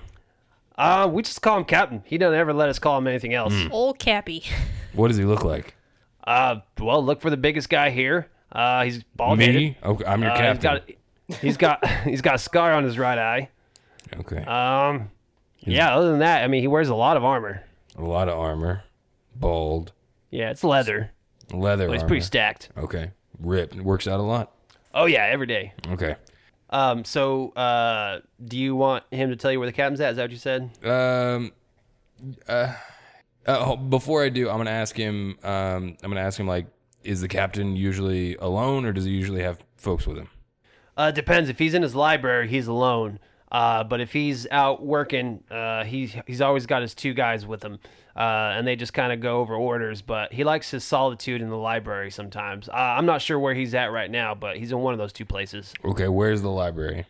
Uh. We just call him Captain. He doesn't ever let us call him anything else. Old Cappy. [laughs] What does he look like? Uh. Well, look for the biggest guy here. Uh. He's bald. Me? Okay, I'm your Uh, captain. He's got. He's got. [laughs] he's got a scar on his right eye. okay. Um, yeah. Other than that, I mean, he wears a lot of armor. a lot of armor, bald, Yeah, it's leather, leather but armor. pretty stacked. okay, ripped. Works out a lot. Oh yeah, every day. Okay. Um, so uh, do you want him to tell you where the captain's at? Is that what you said? Um. Uh. uh, before I do, I'm gonna ask him. Um. I'm gonna ask him like, is the captain usually alone, or does he usually have folks with him? Uh, depends. If he's in his library, he's alone. Uh, but if he's out working, uh, he's he's always got his two guys with him, uh, and they just kind of go over orders. But he likes his solitude in the library sometimes. Uh, I'm not sure where he's at right now, but he's in one of those two places. Okay. Where's the library?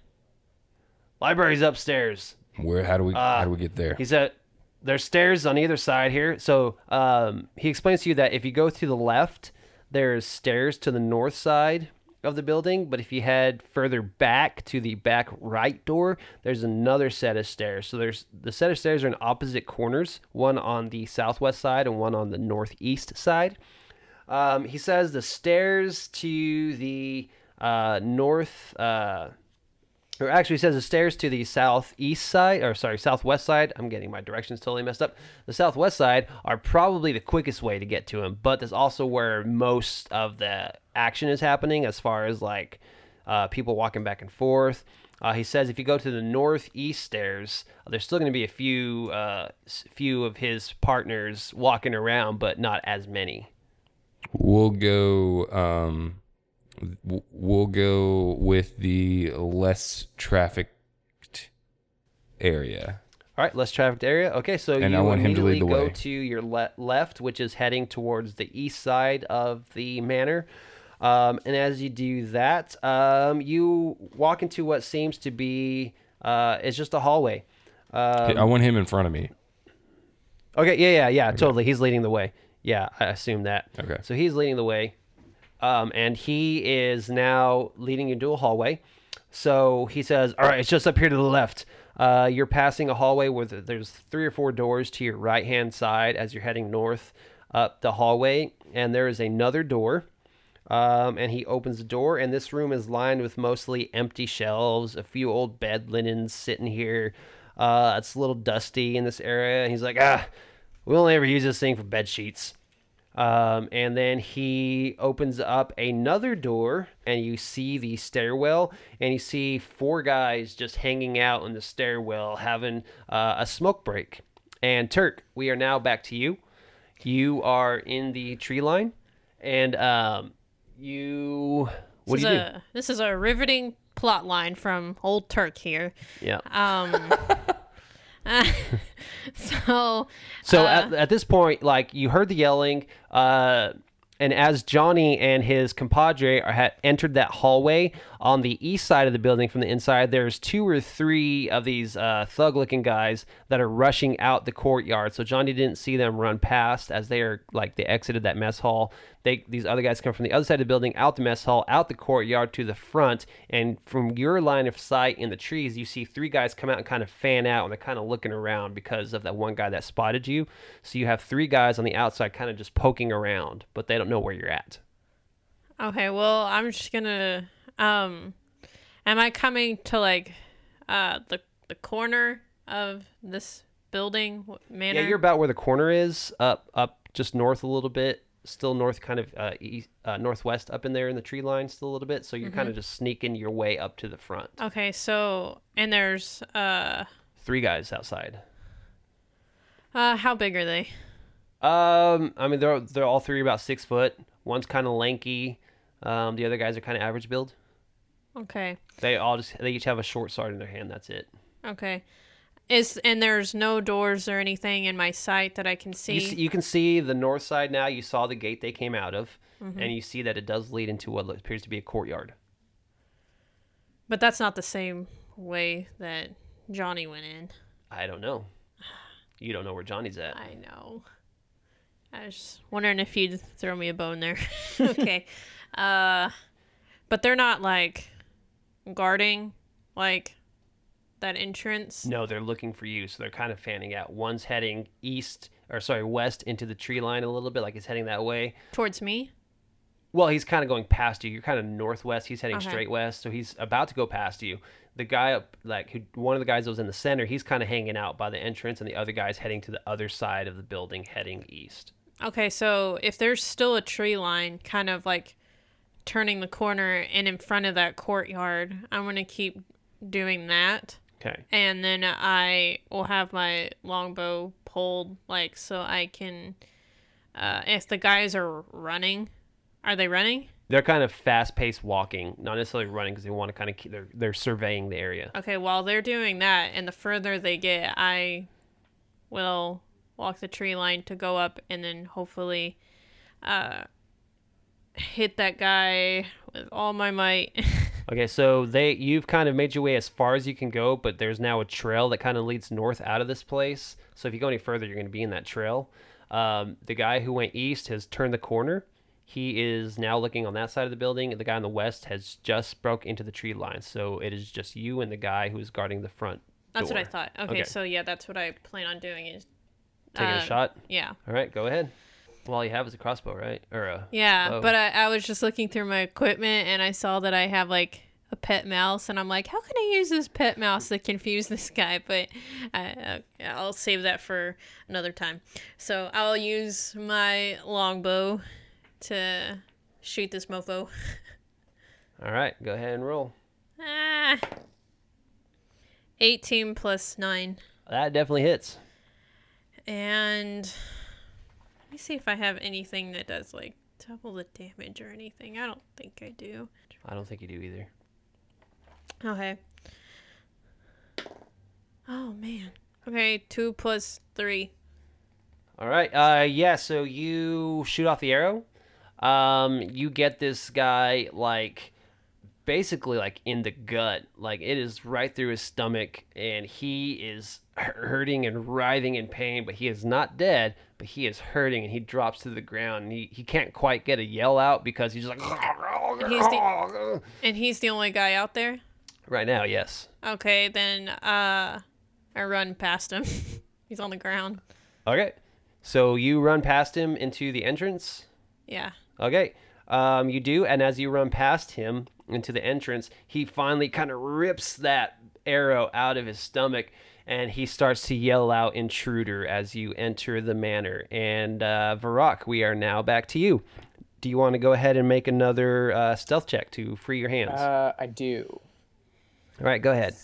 Library's upstairs. Where? How do we? how do we get there? He's at there's stairs on either side here. So um, he explains to you that if you go to the left, there's stairs to the north side, of the building, but if you head further back to the back right door, there's another set of stairs. So there's the set of stairs are in opposite corners, one on the southwest side and one on the northeast side. Um, he says the stairs to the uh, north, uh, or actually, says the stairs to the southeast side, or sorry, southwest side. I'm getting my directions totally messed up. The southwest side are probably the quickest way to get to him, but that's also where most of the action is happening, as far as like uh, people walking back and forth. Uh, he says if you go to the northeast stairs, there's still going to be a few, uh, few of his partners walking around, but not as many. We'll go. Um, we'll go with the less trafficked area. All right, less trafficked area. Okay, so And you I want him to immediately go way. to your le- left, which is heading towards the east side of the manor. Um, and as you do that, um, you walk into what seems to be uh, it's just a hallway. Um, I want him in front of me. Okay, yeah, yeah, yeah, totally. He's leading the way. Yeah, I assume that. Okay. So he's leading the way. Um, and he is now leading you into a hallway. So he says, All right, it's just up here to the left. Uh, you're passing a hallway where there's three or four doors to your right hand side as you're heading north up the hallway. And there is another door. Um, and he opens the door, and this room is lined with mostly empty shelves, a few old bed linens sitting here. Uh, it's a little dusty in this area. And he's like, ah, we only ever use this thing for bed sheets. Um, and then he opens up another door, and you see the stairwell, and you see four guys just hanging out in the stairwell having uh, a smoke break. And Turk, we are now back to you. You are in the tree line, and um, you. What this do you is a, This is a riveting plot line from Old Turk here. Yeah. Um, [laughs] [laughs] so So uh, at, at this point, like you heard the yelling, uh, and as Johnny and his compadre are, had entered that hallway on the east side of the building from the inside, there's two or three of these uh, thug-looking guys that are rushing out the courtyard. So Johnny didn't see them run past as they are like they exited that mess hall. They these other guys come from the other side of the building, out the mess hall, out the courtyard to the front, and from your line of sight in the trees, you see three guys come out and kind of fan out, and they're kind of looking around because of that one guy that spotted you. So you have three guys on the outside, kind of just poking around, but they don't know where you're at. okay, well I'm just gonna. Um, am I coming to like uh the the corner of this building manor? Yeah, you're about where the corner is, up up just north a little bit, still north, kind of uh, east, uh, northwest, up in there in the tree line, still a little bit. So you're kind of just sneaking your way up to the front. Okay, so and there's uh Three guys outside. uh how big are they? Um, I mean they're they're all three about six foot. One's kind of lanky. Um, the other guys are kind of average build. Okay. They all just they each have a short sword in their hand. That's it. Okay. Is and there's no doors or anything in my sight that I can see. You, see, you can see the north side now. You saw the gate they came out of, and you see that it does lead into what appears to be a courtyard. But that's not the same way that Johnny went in. I don't know. You don't know where Johnny's at. I know. I was just wondering if you'd throw me a bone there. [laughs] okay. [laughs] Uh but they're not like guarding like that entrance. No, they're looking for you, so they're kind of fanning out. One's heading east, or sorry, west into the tree line a little bit, like he's heading that way. Towards me? Well, he's kind of going past you. You're kind of northwest. He's heading Okay. straight west, so he's about to go past you. The guy up, like who, one of the guys that was in the center, he's kind of hanging out by the entrance, and the other guy's heading to the other side of the building, heading east. Okay, so if there's still a tree line kind of like turning the corner and in front of that courtyard, I'm going to keep doing that. Okay. and then I will have my longbow pulled, like so I can. Uh, if the guys are running, are they running? They're kind of fast-paced walking, not necessarily running, because they want to kind of keep. They're they're surveying the area. Okay, while they're doing that, and the further they get, I will walk the tree line to go up, and then hopefully, uh, hit that guy with all my might. [laughs] Okay, so they you've kind of made your way as far as you can go, but there's now a trail that kind of leads north out of this place. So if you go any further, you're going to be in that trail. Um, the guy who went east has turned the corner. He is now looking on that side of the building. The guy on the west has just broke into the tree line, so it is just you and the guy who's guarding the front. That's what I thought. Okay, Okay. so yeah, that's what I plan on doing. Is Taking uh, a shot. Yeah, All right, go ahead. Well, all you have is a crossbow, right? Or a yeah. bow. But I, I was just looking through my equipment and I saw that I have like a pet mouse, and I'm like, how can I use this pet mouse to confuse this guy? [laughs] But I, I'll save that for another time. So I'll use my longbow to shoot this mofo. [laughs] All right, go ahead and roll. Ah. 18 plus 9. That definitely hits. And let me see if I have anything that does like double the damage or anything. I don't think I do. I don't think you do either. Okay. Oh man. Okay, 2 plus 3. All right. Uh, yeah. So you shoot off the arrow. Um, you get this guy like basically like in the gut. Like it is right through his stomach, and he is hurting and writhing in pain. But he is not dead. But he is hurting, and he drops to the ground. And he, he can't quite get a yell out because he's like he's the- [laughs] And he's the only guy out there? right now. Yes. Okay, then uh I run past him. [laughs] he's on the ground. Okay. So you run past him into the entrance. Yeah. Okay. Um, you do, and as you run past him into the entrance, he finally kind of rips that arrow out of his stomach, and he starts to yell out "intruder" as you enter the manor. And uh, Varak, we are now back to you. Do you want to go ahead and make another uh, stealth check to free your hands? Uh, I do. All right, go ahead.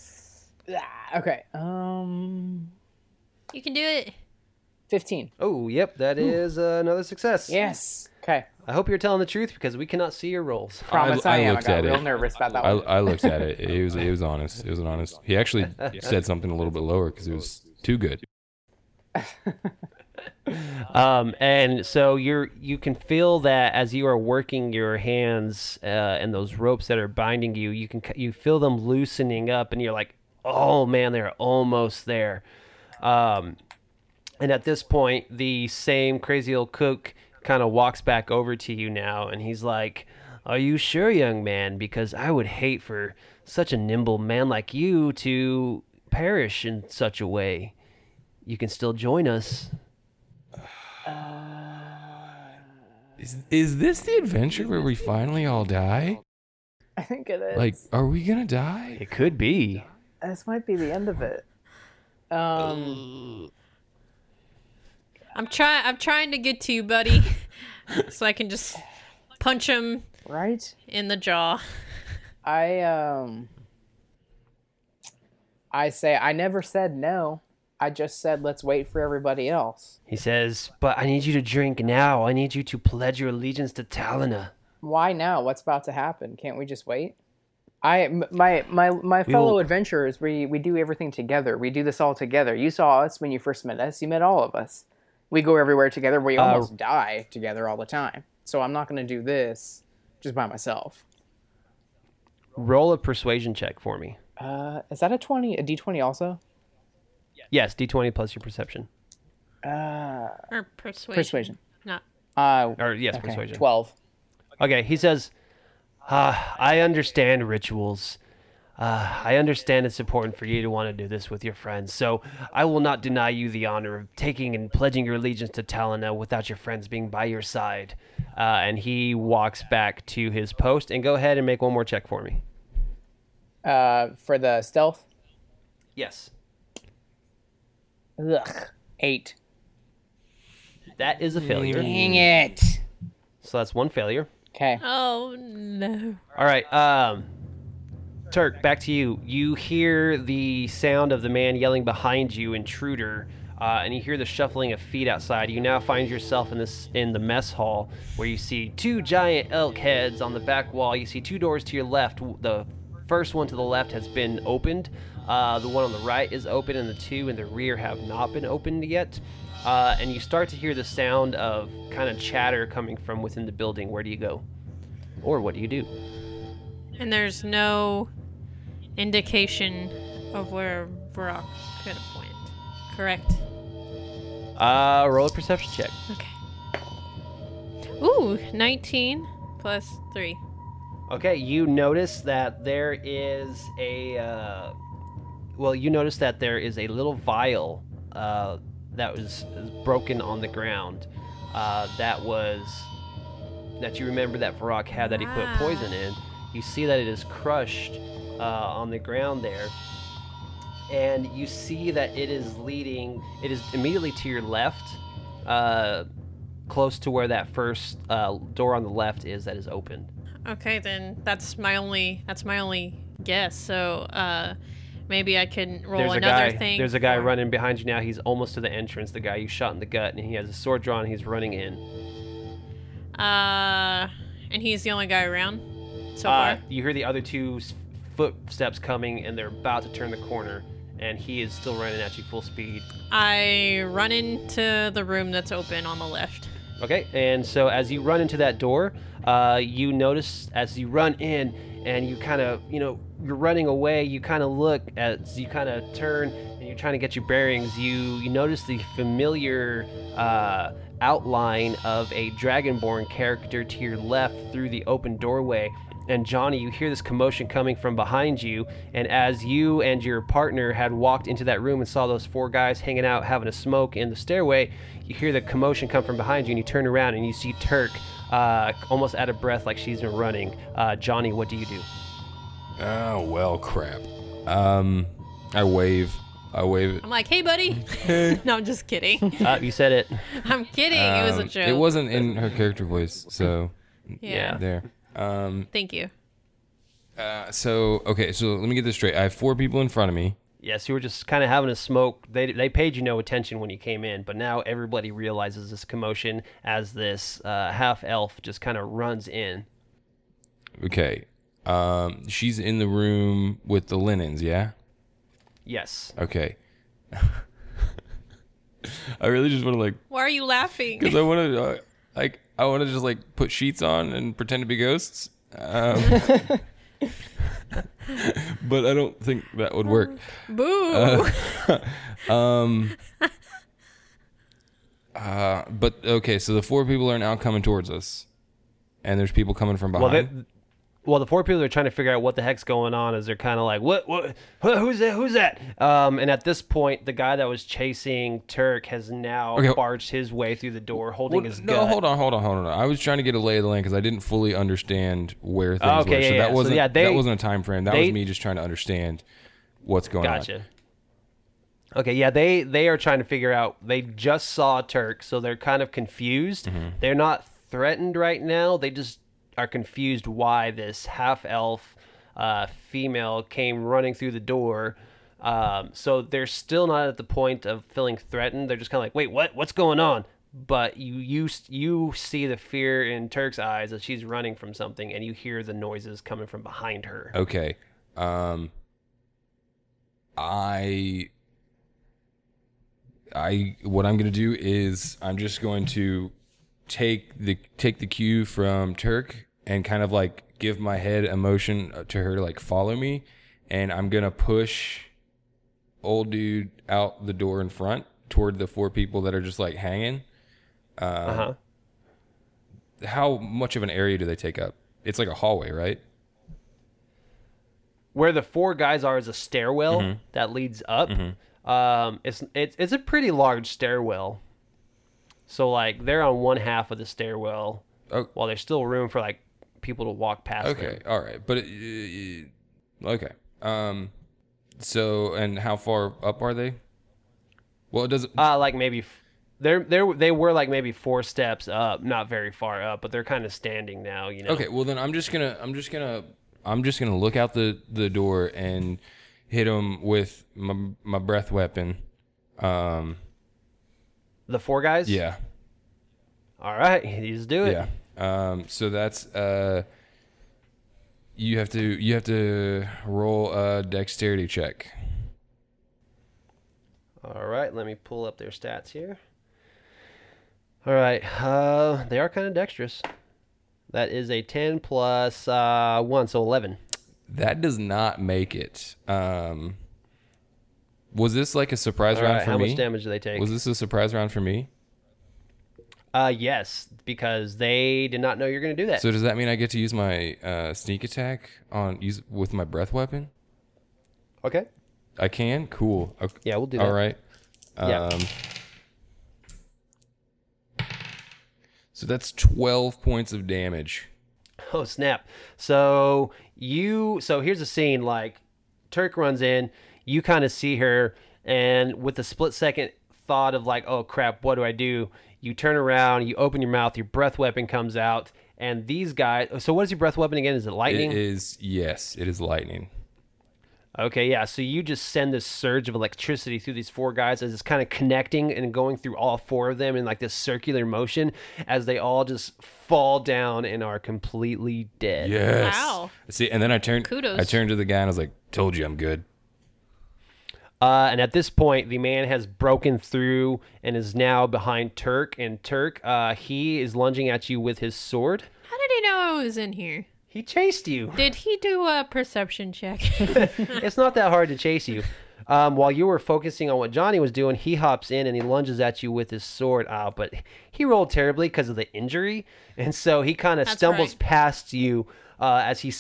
Ah, Okay. Um, You can do it. Fifteen. Oh, yep, that is uh, another success. Yes. Okay. I hope you're telling the truth because we cannot see your rolls. Promise I I, am. I got at real it. nervous about that I, one. I looked at it. It was it was honest. It was an honest. He actually [laughs] said something a little bit lower because it was too good. [laughs] Um, and so you're you can feel that as you are working your hands uh, and those ropes that are binding you, you can you feel them loosening up, and you're like, oh man, they're almost there. Um, and at this point, the same crazy old cook kind of walks back over to you now, and he's like, "Are you sure, young man? Because I would hate for such a nimble man like you to perish in such a way. You can still join us." [sighs] Is is this the adventure where we finally all die? I think it is. Like, are we gonna die? It could be. this might be the end of it. Um, I'm trying I'm trying to get to you, buddy. [laughs] so I can just punch him right? in the jaw. I um, I say I never said no. I just said let's wait for everybody else. He says, But I need you to drink now. I need you to pledge your allegiance to Talona. Why now? What's about to happen? Can't we just wait? I m- my my my fellow will- adventurers, we we do everything together. We do this all together. You saw us when you first met us. You met all of us. We go everywhere together. We almost die together all the time. So I'm not going to do this just by myself. Roll a persuasion check for me. Uh, is that a twenty? A D twenty also? Yes, d20 plus your perception. Uh, Or persuasion. persuasion. Not Uh, Or, yes, okay, persuasion. twelve. Okay, he says, ah, I understand rituals. Uh, I understand it's important for you to want to do this with your friends, so I will not deny you the honor of taking and pledging your allegiance to Talona without your friends being by your side. Uh, and he walks back to his post. And go ahead and make one more check for me. Uh, for the stealth. Yes. Ugh. Eight. That is a failure. Dang it. So that's one failure. Okay. Oh no. All right, um, Turk, back to you. You hear the sound of the man yelling behind you, intruder, uh, and you hear the shuffling of feet outside. You now find yourself in this in the mess hall, where you see two giant elk heads on the back wall. You see two doors to your left. The first one to the left has been opened. Uh, the one on the right is open, and the two in the rear have not been opened yet. Uh, and you start to hear the sound of kind of chatter coming from within the building. Where do you go? Or what do you do? And there's no indication of where Brock could have went. Correct. Uh, roll a perception check. Okay. Ooh, Ooh, 19 plus 3. Okay, you notice that there is a. Uh, well, you notice that there is a little vial uh, that was broken on the ground. Uh, that was that you remember that Varak had that he put Ah. poison in. You see that it is crushed uh, on the ground there, and you see that it is leading. It is immediately to your left, uh, close to where that first uh, door on the left is that is open. Okay, then that's my only that's my only guess. So, uh maybe I can roll there's another guy. thing. There's a guy running behind you now. He's almost to the entrance. The guy you shot in the gut, and he has a sword drawn. He's running in. Uh and he's the only guy around so Uh, far. you hear the other two footsteps coming, and they're about to turn the corner, and he is still running at you full speed. I run into the room that's open on the left. Okay, and so as you run into that door, uh, you notice as you run in, and you kind of, you know, you're running away. You kind of look as you kind of turn, and you're trying to get your bearings. You you notice the familiar uh, outline of a dragonborn character to your left through the open doorway. And Johnny, you hear this commotion coming from behind you, and as you and your partner had walked into that room and saw those four guys hanging out having a smoke in the stairway, you hear the commotion come from behind you, and you turn around and you see Turk, uh, almost out of breath, like she's been running. Uh, Johnny, what do you do? Oh well, crap. Um, I wave. I wave. I'm like, "Hey, buddy." [laughs] no, I'm just kidding. Uh, you said it. [laughs] I'm kidding. it was a Um, joke. It wasn't in her character voice, so Yeah. there. Um, Thank you. uh, so okay, so let me get this straight. I have four people in front of me. Yes, you were just kind of having a smoke. They, they paid you no attention when you came in, but now everybody realizes this commotion as this uh, half elf just kind of runs in. Okay. Um, she's in the room with the linens. Yeah. Yes. Okay. [laughs] I really just want to like, Why are you laughing? [laughs] because I want to, uh, like, I want to just like put sheets on and pretend to be ghosts. Um, [laughs] but I don't think that would work. Boo. [laughs] Um. Uh, but okay, so the four people are now coming towards us, and there's people coming from Well, behind. they, well, the four people are trying to figure out what the heck's going on. As they're kind of like, what, what, who's that? Who's that? Um, and at this point, the guy that was chasing Turk has now Okay. barged his way through the door, holding his no, gut. hold on, hold on, hold on. I was trying to get a lay of the land because I didn't fully understand where things okay, were. So yeah, yeah. that So, wasn't yeah, they- that wasn't a time frame. That they- was me just trying to understand what's going on. Gotcha. Okay, yeah, they they are trying to figure out. They just saw Turk, so they're kind of confused. Mm-hmm. They're not threatened right now. They just are confused why this half elf uh, female came running through the door. Um, so they're still not at the point of feeling threatened. They're just kind of like, wait, what? What's going on? But you you you see the fear in Turk's eyes as she's running from something, and you hear the noises coming from behind her. Okay. Um. I. I what I'm gonna do is I'm just going to take the take the cue from Turk and kind of like give my head a motion uh, to her to like follow me, and I'm gonna push old dude out the door in front toward the four people that are just like hanging. Uh huh. How much of an area do they take up? It's like a hallway, right? where the four guys are is a stairwell Mm-hmm. that leads up. Um, it's it's it's a pretty large stairwell. So like they're on one half of the stairwell, Oh. while there's still room for like people to walk past. Okay, them. all right, but it, okay. Um, so and how far up are they? Well, it doesn't. Uh, like maybe f- they're they're they were like maybe four steps up, not very far up, but they're kind of standing now. You know. Okay, well then I'm just gonna I'm just gonna I'm just gonna look out the the door and hit them with my my breath weapon. Um, The four guys. yeah, All right, you just do it. yeah. Um, so that's uh, you have to you have to roll a dexterity check. All right, let me pull up their stats here. All right, uh, they are kind of dexterous. That is a 10 plus uh, 1, so 11. That does not make it. Um, was this like a surprise All round right, for how me? How much damage do they take? Was this a surprise round for me? Uh, yes, because they did not know you're going to do that. So does that mean I get to use my uh, sneak attack on use with my breath weapon? okay. I can. Cool. Okay. Yeah, we'll do that. All right. Yeah. Um, so that's twelve points of damage. Oh snap! So you so here's a scene like Turk runs in, you kind of see her, and with a split second thought of like, oh crap, what do I do? You turn around, you open your mouth, your breath weapon comes out, and these guys. So what is your breath weapon again? Is it lightning? It is yes, it is lightning. Okay, yeah. So you just send this surge of electricity through these four guys as it's kind of connecting and going through all four of them in like this circular motion as they all just fall down and are completely dead. Yes. Wow. See, and then I turned. Kudos. I turned to the guy and I was like, "Told you, I'm good." Uh, and at this point, the man has broken through and is now behind Turk. And Turk, uh, he is lunging at you with his sword. How did he know I was in here? He chased you. Did he do a perception check? [laughs] it's not that hard to chase you. Um, while you were focusing on what Johnny was doing, he hops in and he lunges at you with his sword. Uh, but he rolled terribly because of the injury, and so he kind of stumbles right. past you uh, as he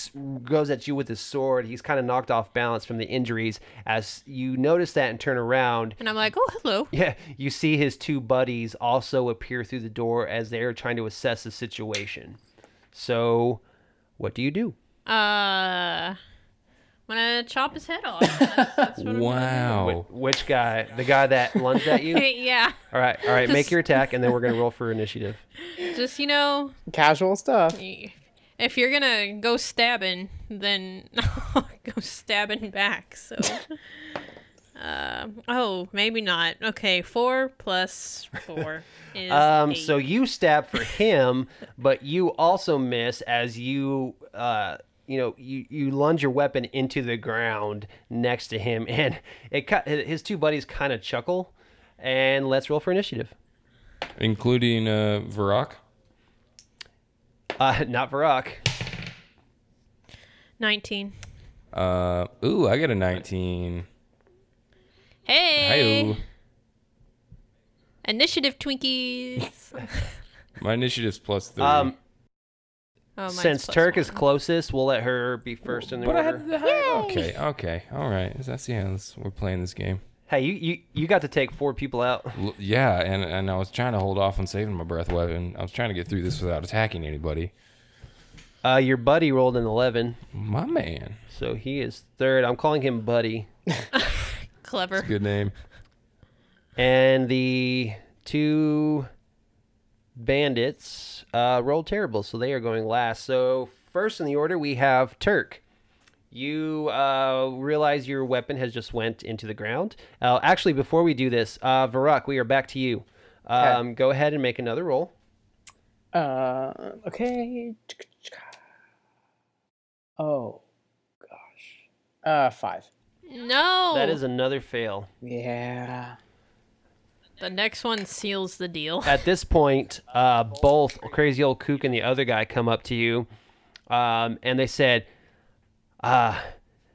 goes at you with his sword. He's kind of knocked off balance from the injuries. As you notice that and turn around, and I'm like, oh, hello. yeah, you see his two buddies also appear through the door as they are trying to assess the situation. So, what do you do? Uh, I'm gonna chop his head off. That's, that's what I'm Wow. Which guy? The guy that lunged at you? [laughs] yeah, All right, all right. Make your attack, and then we're gonna roll for initiative. just you know, Casual stuff. If you're gonna go stabbing, then I'll [laughs] go stabbing back. So, uh, oh, maybe not. Okay, four plus four [laughs] is Um, eight. so you stab for him, but you also miss as you, uh, you know, you you lunge your weapon into the ground next to him, and it cut his two buddies kind of chuckle. And let's roll for initiative. Including uh, Varak. Uh, [laughs] not Varak. nineteen. Uh, ooh, I got a 19. Hey, Hi. initiative Twinkies. [laughs] My initiative's plus three. Um, Oh, since plus Turk is closest, we'll let her be first in the but I order. had the high. Okay, okay, all right. That's yeah. That's, we're playing this game. Hey, you, you you got to take four people out. [laughs] L- yeah, and and I was trying to hold off on saving my breath weapon. I was trying to get through this without attacking anybody. Uh, your buddy rolled an eleven, My man, so he is third. I'm calling him Buddy. [laughs] Clever. good name. And the two bandits uh, rolled terrible, so they are going last. So first in the order we have Turk. You uh, realize your weapon has just went into the ground. Uh, actually, before we do this, uh, Varak, we are back to you. Um, Go ahead and make another roll. Uh, okay. Oh, gosh. Uh, five. No. That is another fail. Yeah. the next one seals the deal. At this point, uh, both Crazy Old Kook and the other guy come up to you, um, and they said, uh,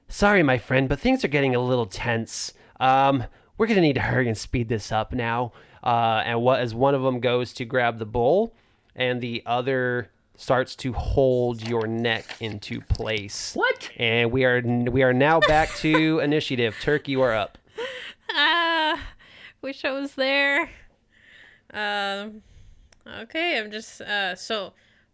"Sorry, my friend, but things are getting a little tense. Um, we're gonna need to hurry and speed this up now." Uh, and what as one of them goes to grab the bowl, and the other starts to hold your neck into place. What? And we are we are now back to [laughs] initiative. Turkey, you are up. Ah, wish I was there. Um, okay, I'm just uh so,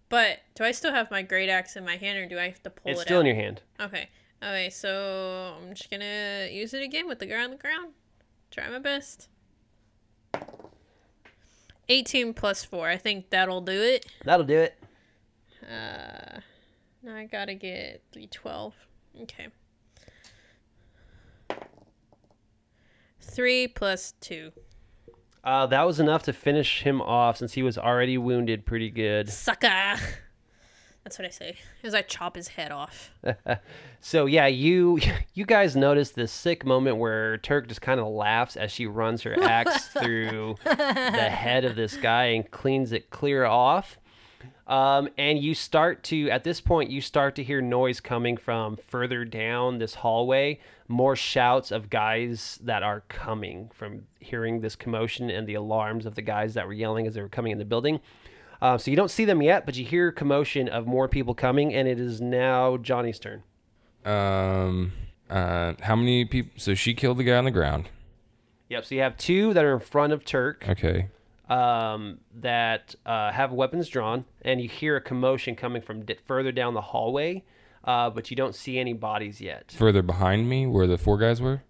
but do I still have my great axe in my hand, or do I have to pull It's it It's still out? in your hand. Okay, okay, so I'm just gonna use it again with the guy on the ground. Try my best. 18 plus 4. I think that'll do it. That'll do it. Uh, now I gotta get 312. Okay. 3 plus 2. Uh, that was enough to finish him off since he was already wounded pretty good. Sucker! That's what I say as I chop his head off. [laughs] So yeah, you [laughs] you guys notice this sick moment where Turk just kind of laughs as she runs her axe [laughs] through the head of this guy and cleans it clear off. Um, and you start to, at this point, you start to hear noise coming from further down this hallway. More shouts of guys that are coming from hearing this commotion and the alarms of the guys that were yelling as they were coming in the building. Uh, so you don't see them yet, but you hear commotion of more people coming, and it is now Johnny's turn. Um, uh, how many people? So she killed the guy on the ground. Yep. So you have two that are in front of Turk. Okay. Um, that uh, have weapons drawn, and you hear a commotion coming from di- further down the hallway, uh, but you don't see any bodies yet. Further behind me, where the four guys were.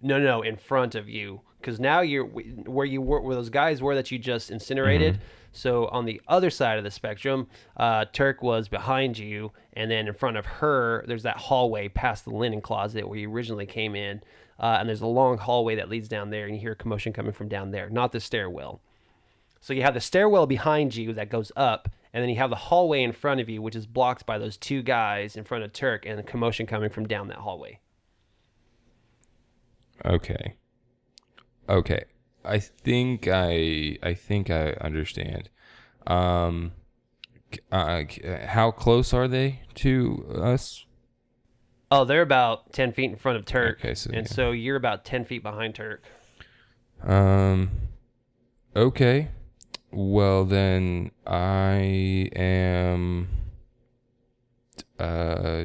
No, no, in front of you, because now you're where you were, where those guys were that you just incinerated. So on the other side of the spectrum, uh, Turk was behind you, and then in front of her, there's that hallway past the linen closet where you originally came in, uh, and there's a long hallway that leads down there, and you hear commotion coming from down there, not the stairwell. So you have the stairwell behind you that goes up, and then you have the hallway in front of you, which is blocked by those two guys in front of Turk, and the commotion coming from down that hallway. Okay. Okay. I think I I think I understand. Um uh, how close are they to us? Oh, they're about ten feet in front of Turk, Okay, so and yeah. so you're about ten feet behind Turk. Um okay. Well then I am uh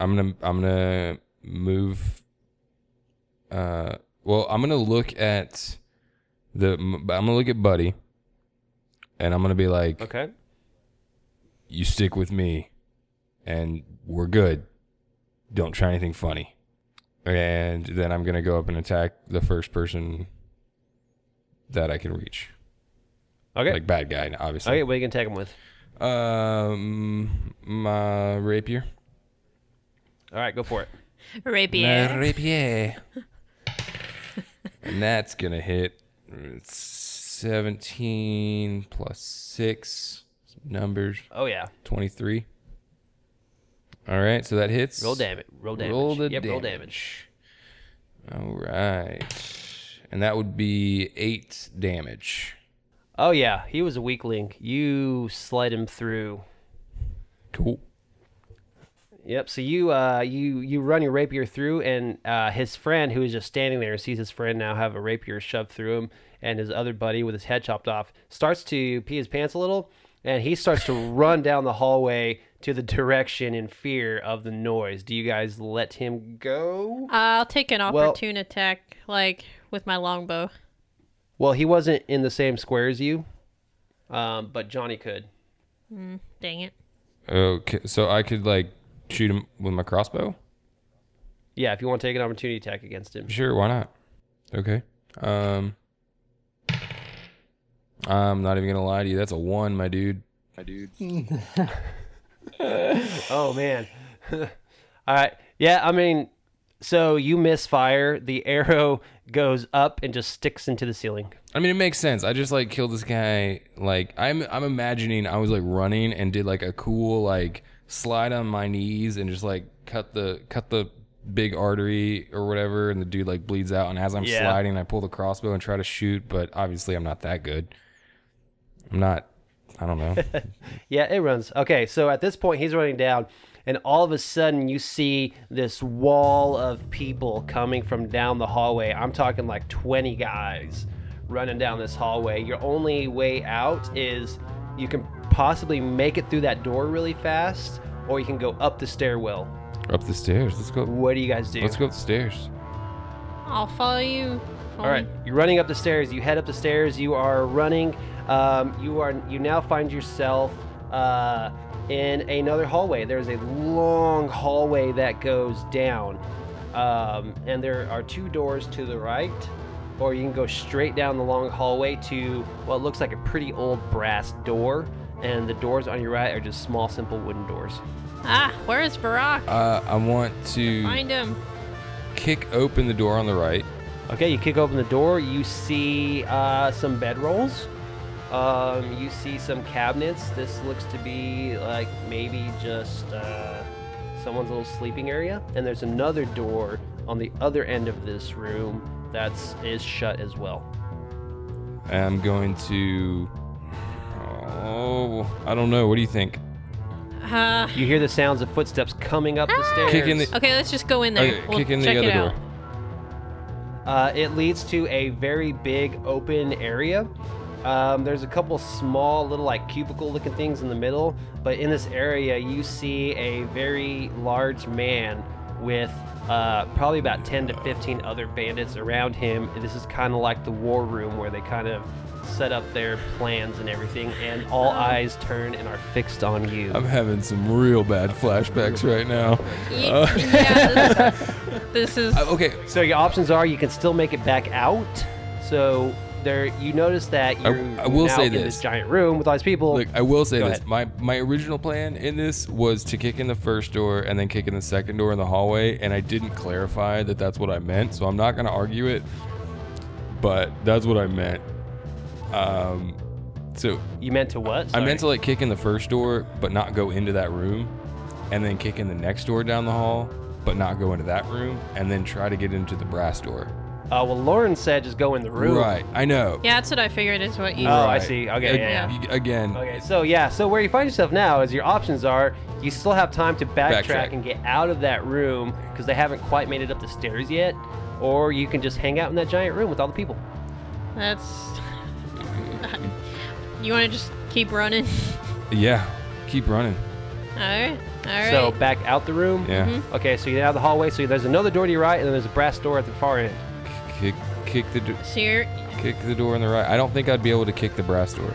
I'm going to I'm to move uh well, I'm going to look at the I'm to look at Buddy and I'm going to be like Okay. you stick with me and we're good. Don't try anything funny. And then I'm going to go up and attack the first person that I can reach. Okay. Like bad guy, obviously. okay, what are you gonna take him with? Um, my rapier. All right, go for it. Rapier. My rapier. [laughs] and that's going to hit It's 17 plus 6 numbers Oh yeah, 23. All right, so that hits. roll damage. Roll damage. Roll the yep, damage. roll damage. All right. And that would be 8 damage. Oh yeah, he was a weak link. You slide him through. Cool. Yep. So you uh you you run your rapier through, and uh, his friend who is just standing there sees his friend now have a rapier shoved through him, and his other buddy with his head chopped off starts to pee his pants a little, and he starts to [laughs] run down the hallway to the [laughs] direction in fear of the noise. Do you guys let him go? I'll take an Well- opportune attack, like with my longbow. Well, he wasn't in the same square as you, um, but Johnny could. Dang it. Okay, so I could like shoot him with my crossbow? Yeah, if you want to take an opportunity attack against him. Sure, why not? Okay. Um I'm not even gonna lie to you. That's a one, my dude. My dude. [laughs] Oh man. [laughs] All right. Yeah, I mean, so you misfire. The arrow goes up and just sticks into the ceiling. I mean, it makes sense. I just like killed this guy. Like I'm, I'm imagining I was like running and did like a cool like slide on my knees and just like cut the cut the big artery or whatever, and the dude like bleeds out. And as I'm Yeah. sliding, I pull the crossbow and try to shoot, but obviously I'm not that good. I'm not. I don't know. [laughs] Yeah, it runs. Okay, so at this point, he's running down, and all of a sudden, you see this wall of people coming from down the hallway. I'm talking like 20 guys running down this hallway. Your only way out is you can possibly make it through that door really fast, or you can go up the stairwell. up the stairs. Let's go. What do you guys do? Let's go up the stairs. I'll follow you. All right, you're running up the stairs. You head up the stairs. You are running. Um, you are. You now find yourself uh, in another hallway. There's a long hallway that goes down, um, and there are two doors to the right, or you can go straight down the long hallway to what looks like a pretty old brass door. And the doors on your right are just small, simple wooden doors. Ah, where is Varak? Uh, I want to Find him. kick open the door on the right. Okay, you kick open the door. You see uh, some bedrolls. Um, you see some cabinets. This looks to be like maybe just uh, someone's little sleeping area. And there's another door on the other end of this room that's is shut as well. I'm going to. Oh, I don't know. What do you think? Uh, You hear the sounds of footsteps coming up the stairs. Kick in the- okay, let's just go in there. Okay, we'll kick in check the other it out. door. Uh, it leads to a very big open area. Um, there's a couple small little like cubicle looking things in the middle, but in this area you see a very large man with uh, probably about 10 to 15 other bandits around him. This is kind of like the war room where they kind of set up their plans and everything, and all eyes turn and are fixed on you. I'm having some real bad flashbacks right now. Ye- Uh, yeah, this, [laughs] this is. Uh, okay, So your options are you can still make it back out. So there, you notice that I- you're I will now say in this. this giant room with all these people. Look, I will say Go this. ahead. My my original plan in this was to kick in the first door and then kick in the second door in the hallway, and I didn't clarify that that's what I meant. So I'm not gonna argue it, but that's what I meant. Um, so you meant to what? I meant to like kick in the first door, but not go into that room, and then kick in the next door down the hall, but not go into that room, and then try to get into the brass door. Uh, well, Lauren said just go in the room. Right, I know. yeah, that's what I figured is what you. Oh, I Right. see. Okay, Ag- yeah, yeah. y- Again, Okay, so yeah, so where you find yourself now is your options are you still have time to backtrack, Backtrack. and get out of that room because they haven't quite made it up the stairs yet, or you can just hang out in that giant room with all the people. That's. You want to just keep running? yeah, keep running. All right. All right. So back out the room. Yeah, Mm-hmm. Okay, so you're out of the hallway. So there's another door to your right, and then there's a brass door at the far end. Kick, kick the do- So you're. kick the door on the right. I don't think I'd be able to kick the brass door.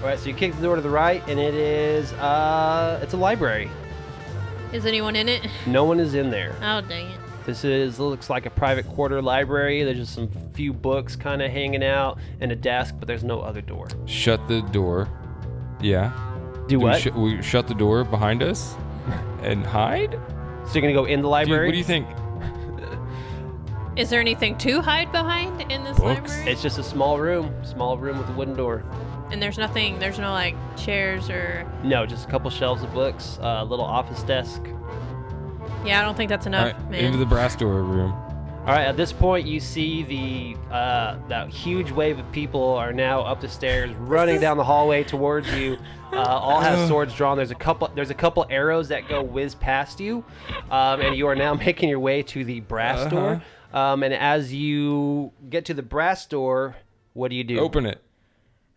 All right, so you kick the door to the right, and it is uh, it's a library. Is anyone in it? No one is in there. Oh dang it. This is looks like a private quarter library. There's just some few books kind of hanging out and a desk, but there's no other door. Shut the door. Yeah. Do we, what? sh- we shut the door behind us [laughs] and hide? so you're gonna go in the Dude, library? what do you think? Is there anything to hide behind in this Books? library? It's just a small room, small room with a wooden door. and there's nothing. There's no like chairs or. No, just a couple shelves of books, a little office desk. Yeah, I don't think that's enough, right, man. into the brass door room. All right, at this point, you see the uh, that huge wave of people are now up the stairs, running down the hallway towards you. [laughs] Uh, all have swords drawn. There's a couple. There's a couple arrows that go whiz past you, um, and you are now [laughs] making your way to the brass door. Um, and as you get to the brass door, what do you do? Open it.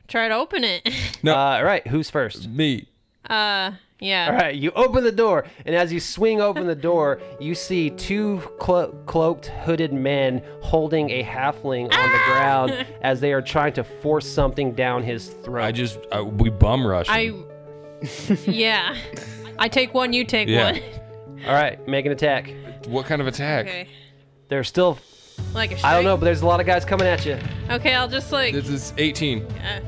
Try to open it. [laughs] No, Uh, all right, who's first? me. uh, yeah. All right, you open the door, and as you swing open the door, you see two clo- cloaked, hooded men holding a halfling on the ground [laughs] as they are trying to force something down his throat. I just I, we bum rush. I. him. [laughs] yeah. I take one. You take Yeah. one. All right, make an attack. What kind of attack? Okay. There's still, Like a. I don't know, but there's a lot of guys coming at you. Okay, I'll just like. This is 18. Uh,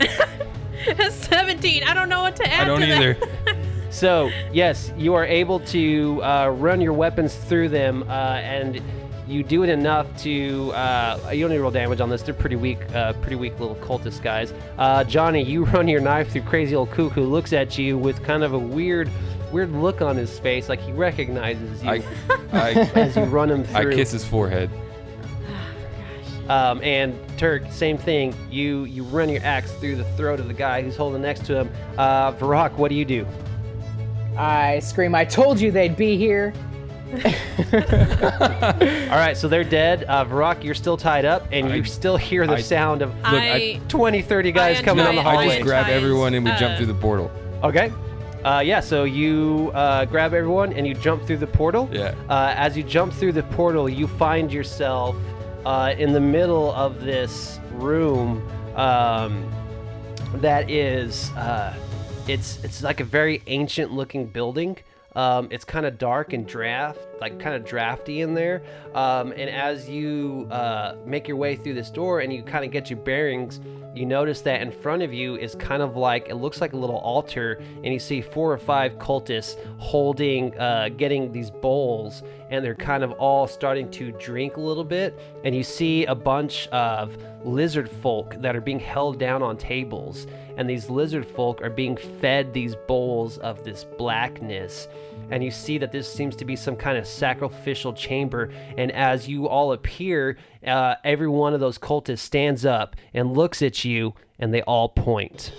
[laughs] 17. I don't know what to add. I don't to that. either. [laughs] So, yes, you are able to uh, run your weapons through them, uh, and you do it enough to. Uh, you don't need to roll damage on this. They're pretty weak, uh, pretty weak little cultist guys. Uh, Johnny, you [laughs] run your knife through crazy old Cuckoo, looks at you with kind of a weird, weird look on his face, like he recognizes you I, [laughs] I, as you run him through. I through. kiss his forehead. Um, and Turk, same thing. You you run your axe through the throat of the guy who's holding next to him. Uh, Varak, what do you do? I scream, I told you they'd be here. [laughs] All right, so they're dead. Uh, Varak, you're still tied up, and you still hear the I- sound of Look, I- I. 20, 30 guys I coming down the enjoy- I just grab Ties, everyone and we uh, jump through the portal. Okay. Uh, yeah, so you uh, grab everyone and you jump through the portal. Yeah. Uh, as you jump through the portal, you find yourself uh, in the middle of this room um, that is uh, it's it's like a very ancient looking building. Um, it's kind of dark and draft, like kind of drafty in there. Um, and as you uh, make your way through this door and you kind of get your bearings, you notice that in front of you is kind of like it looks like a little altar, and you see four or five cultists holding, uh, getting these bowls, and they're kind of all starting to drink a little bit. And you see a bunch of lizard folk that are being held down on tables, and these lizard folk are being fed these bowls of this blackness. And you see that this seems to be some kind of sacrificial chamber. And as you all appear, uh, every one of those cultists stands up and looks at you, and they all point.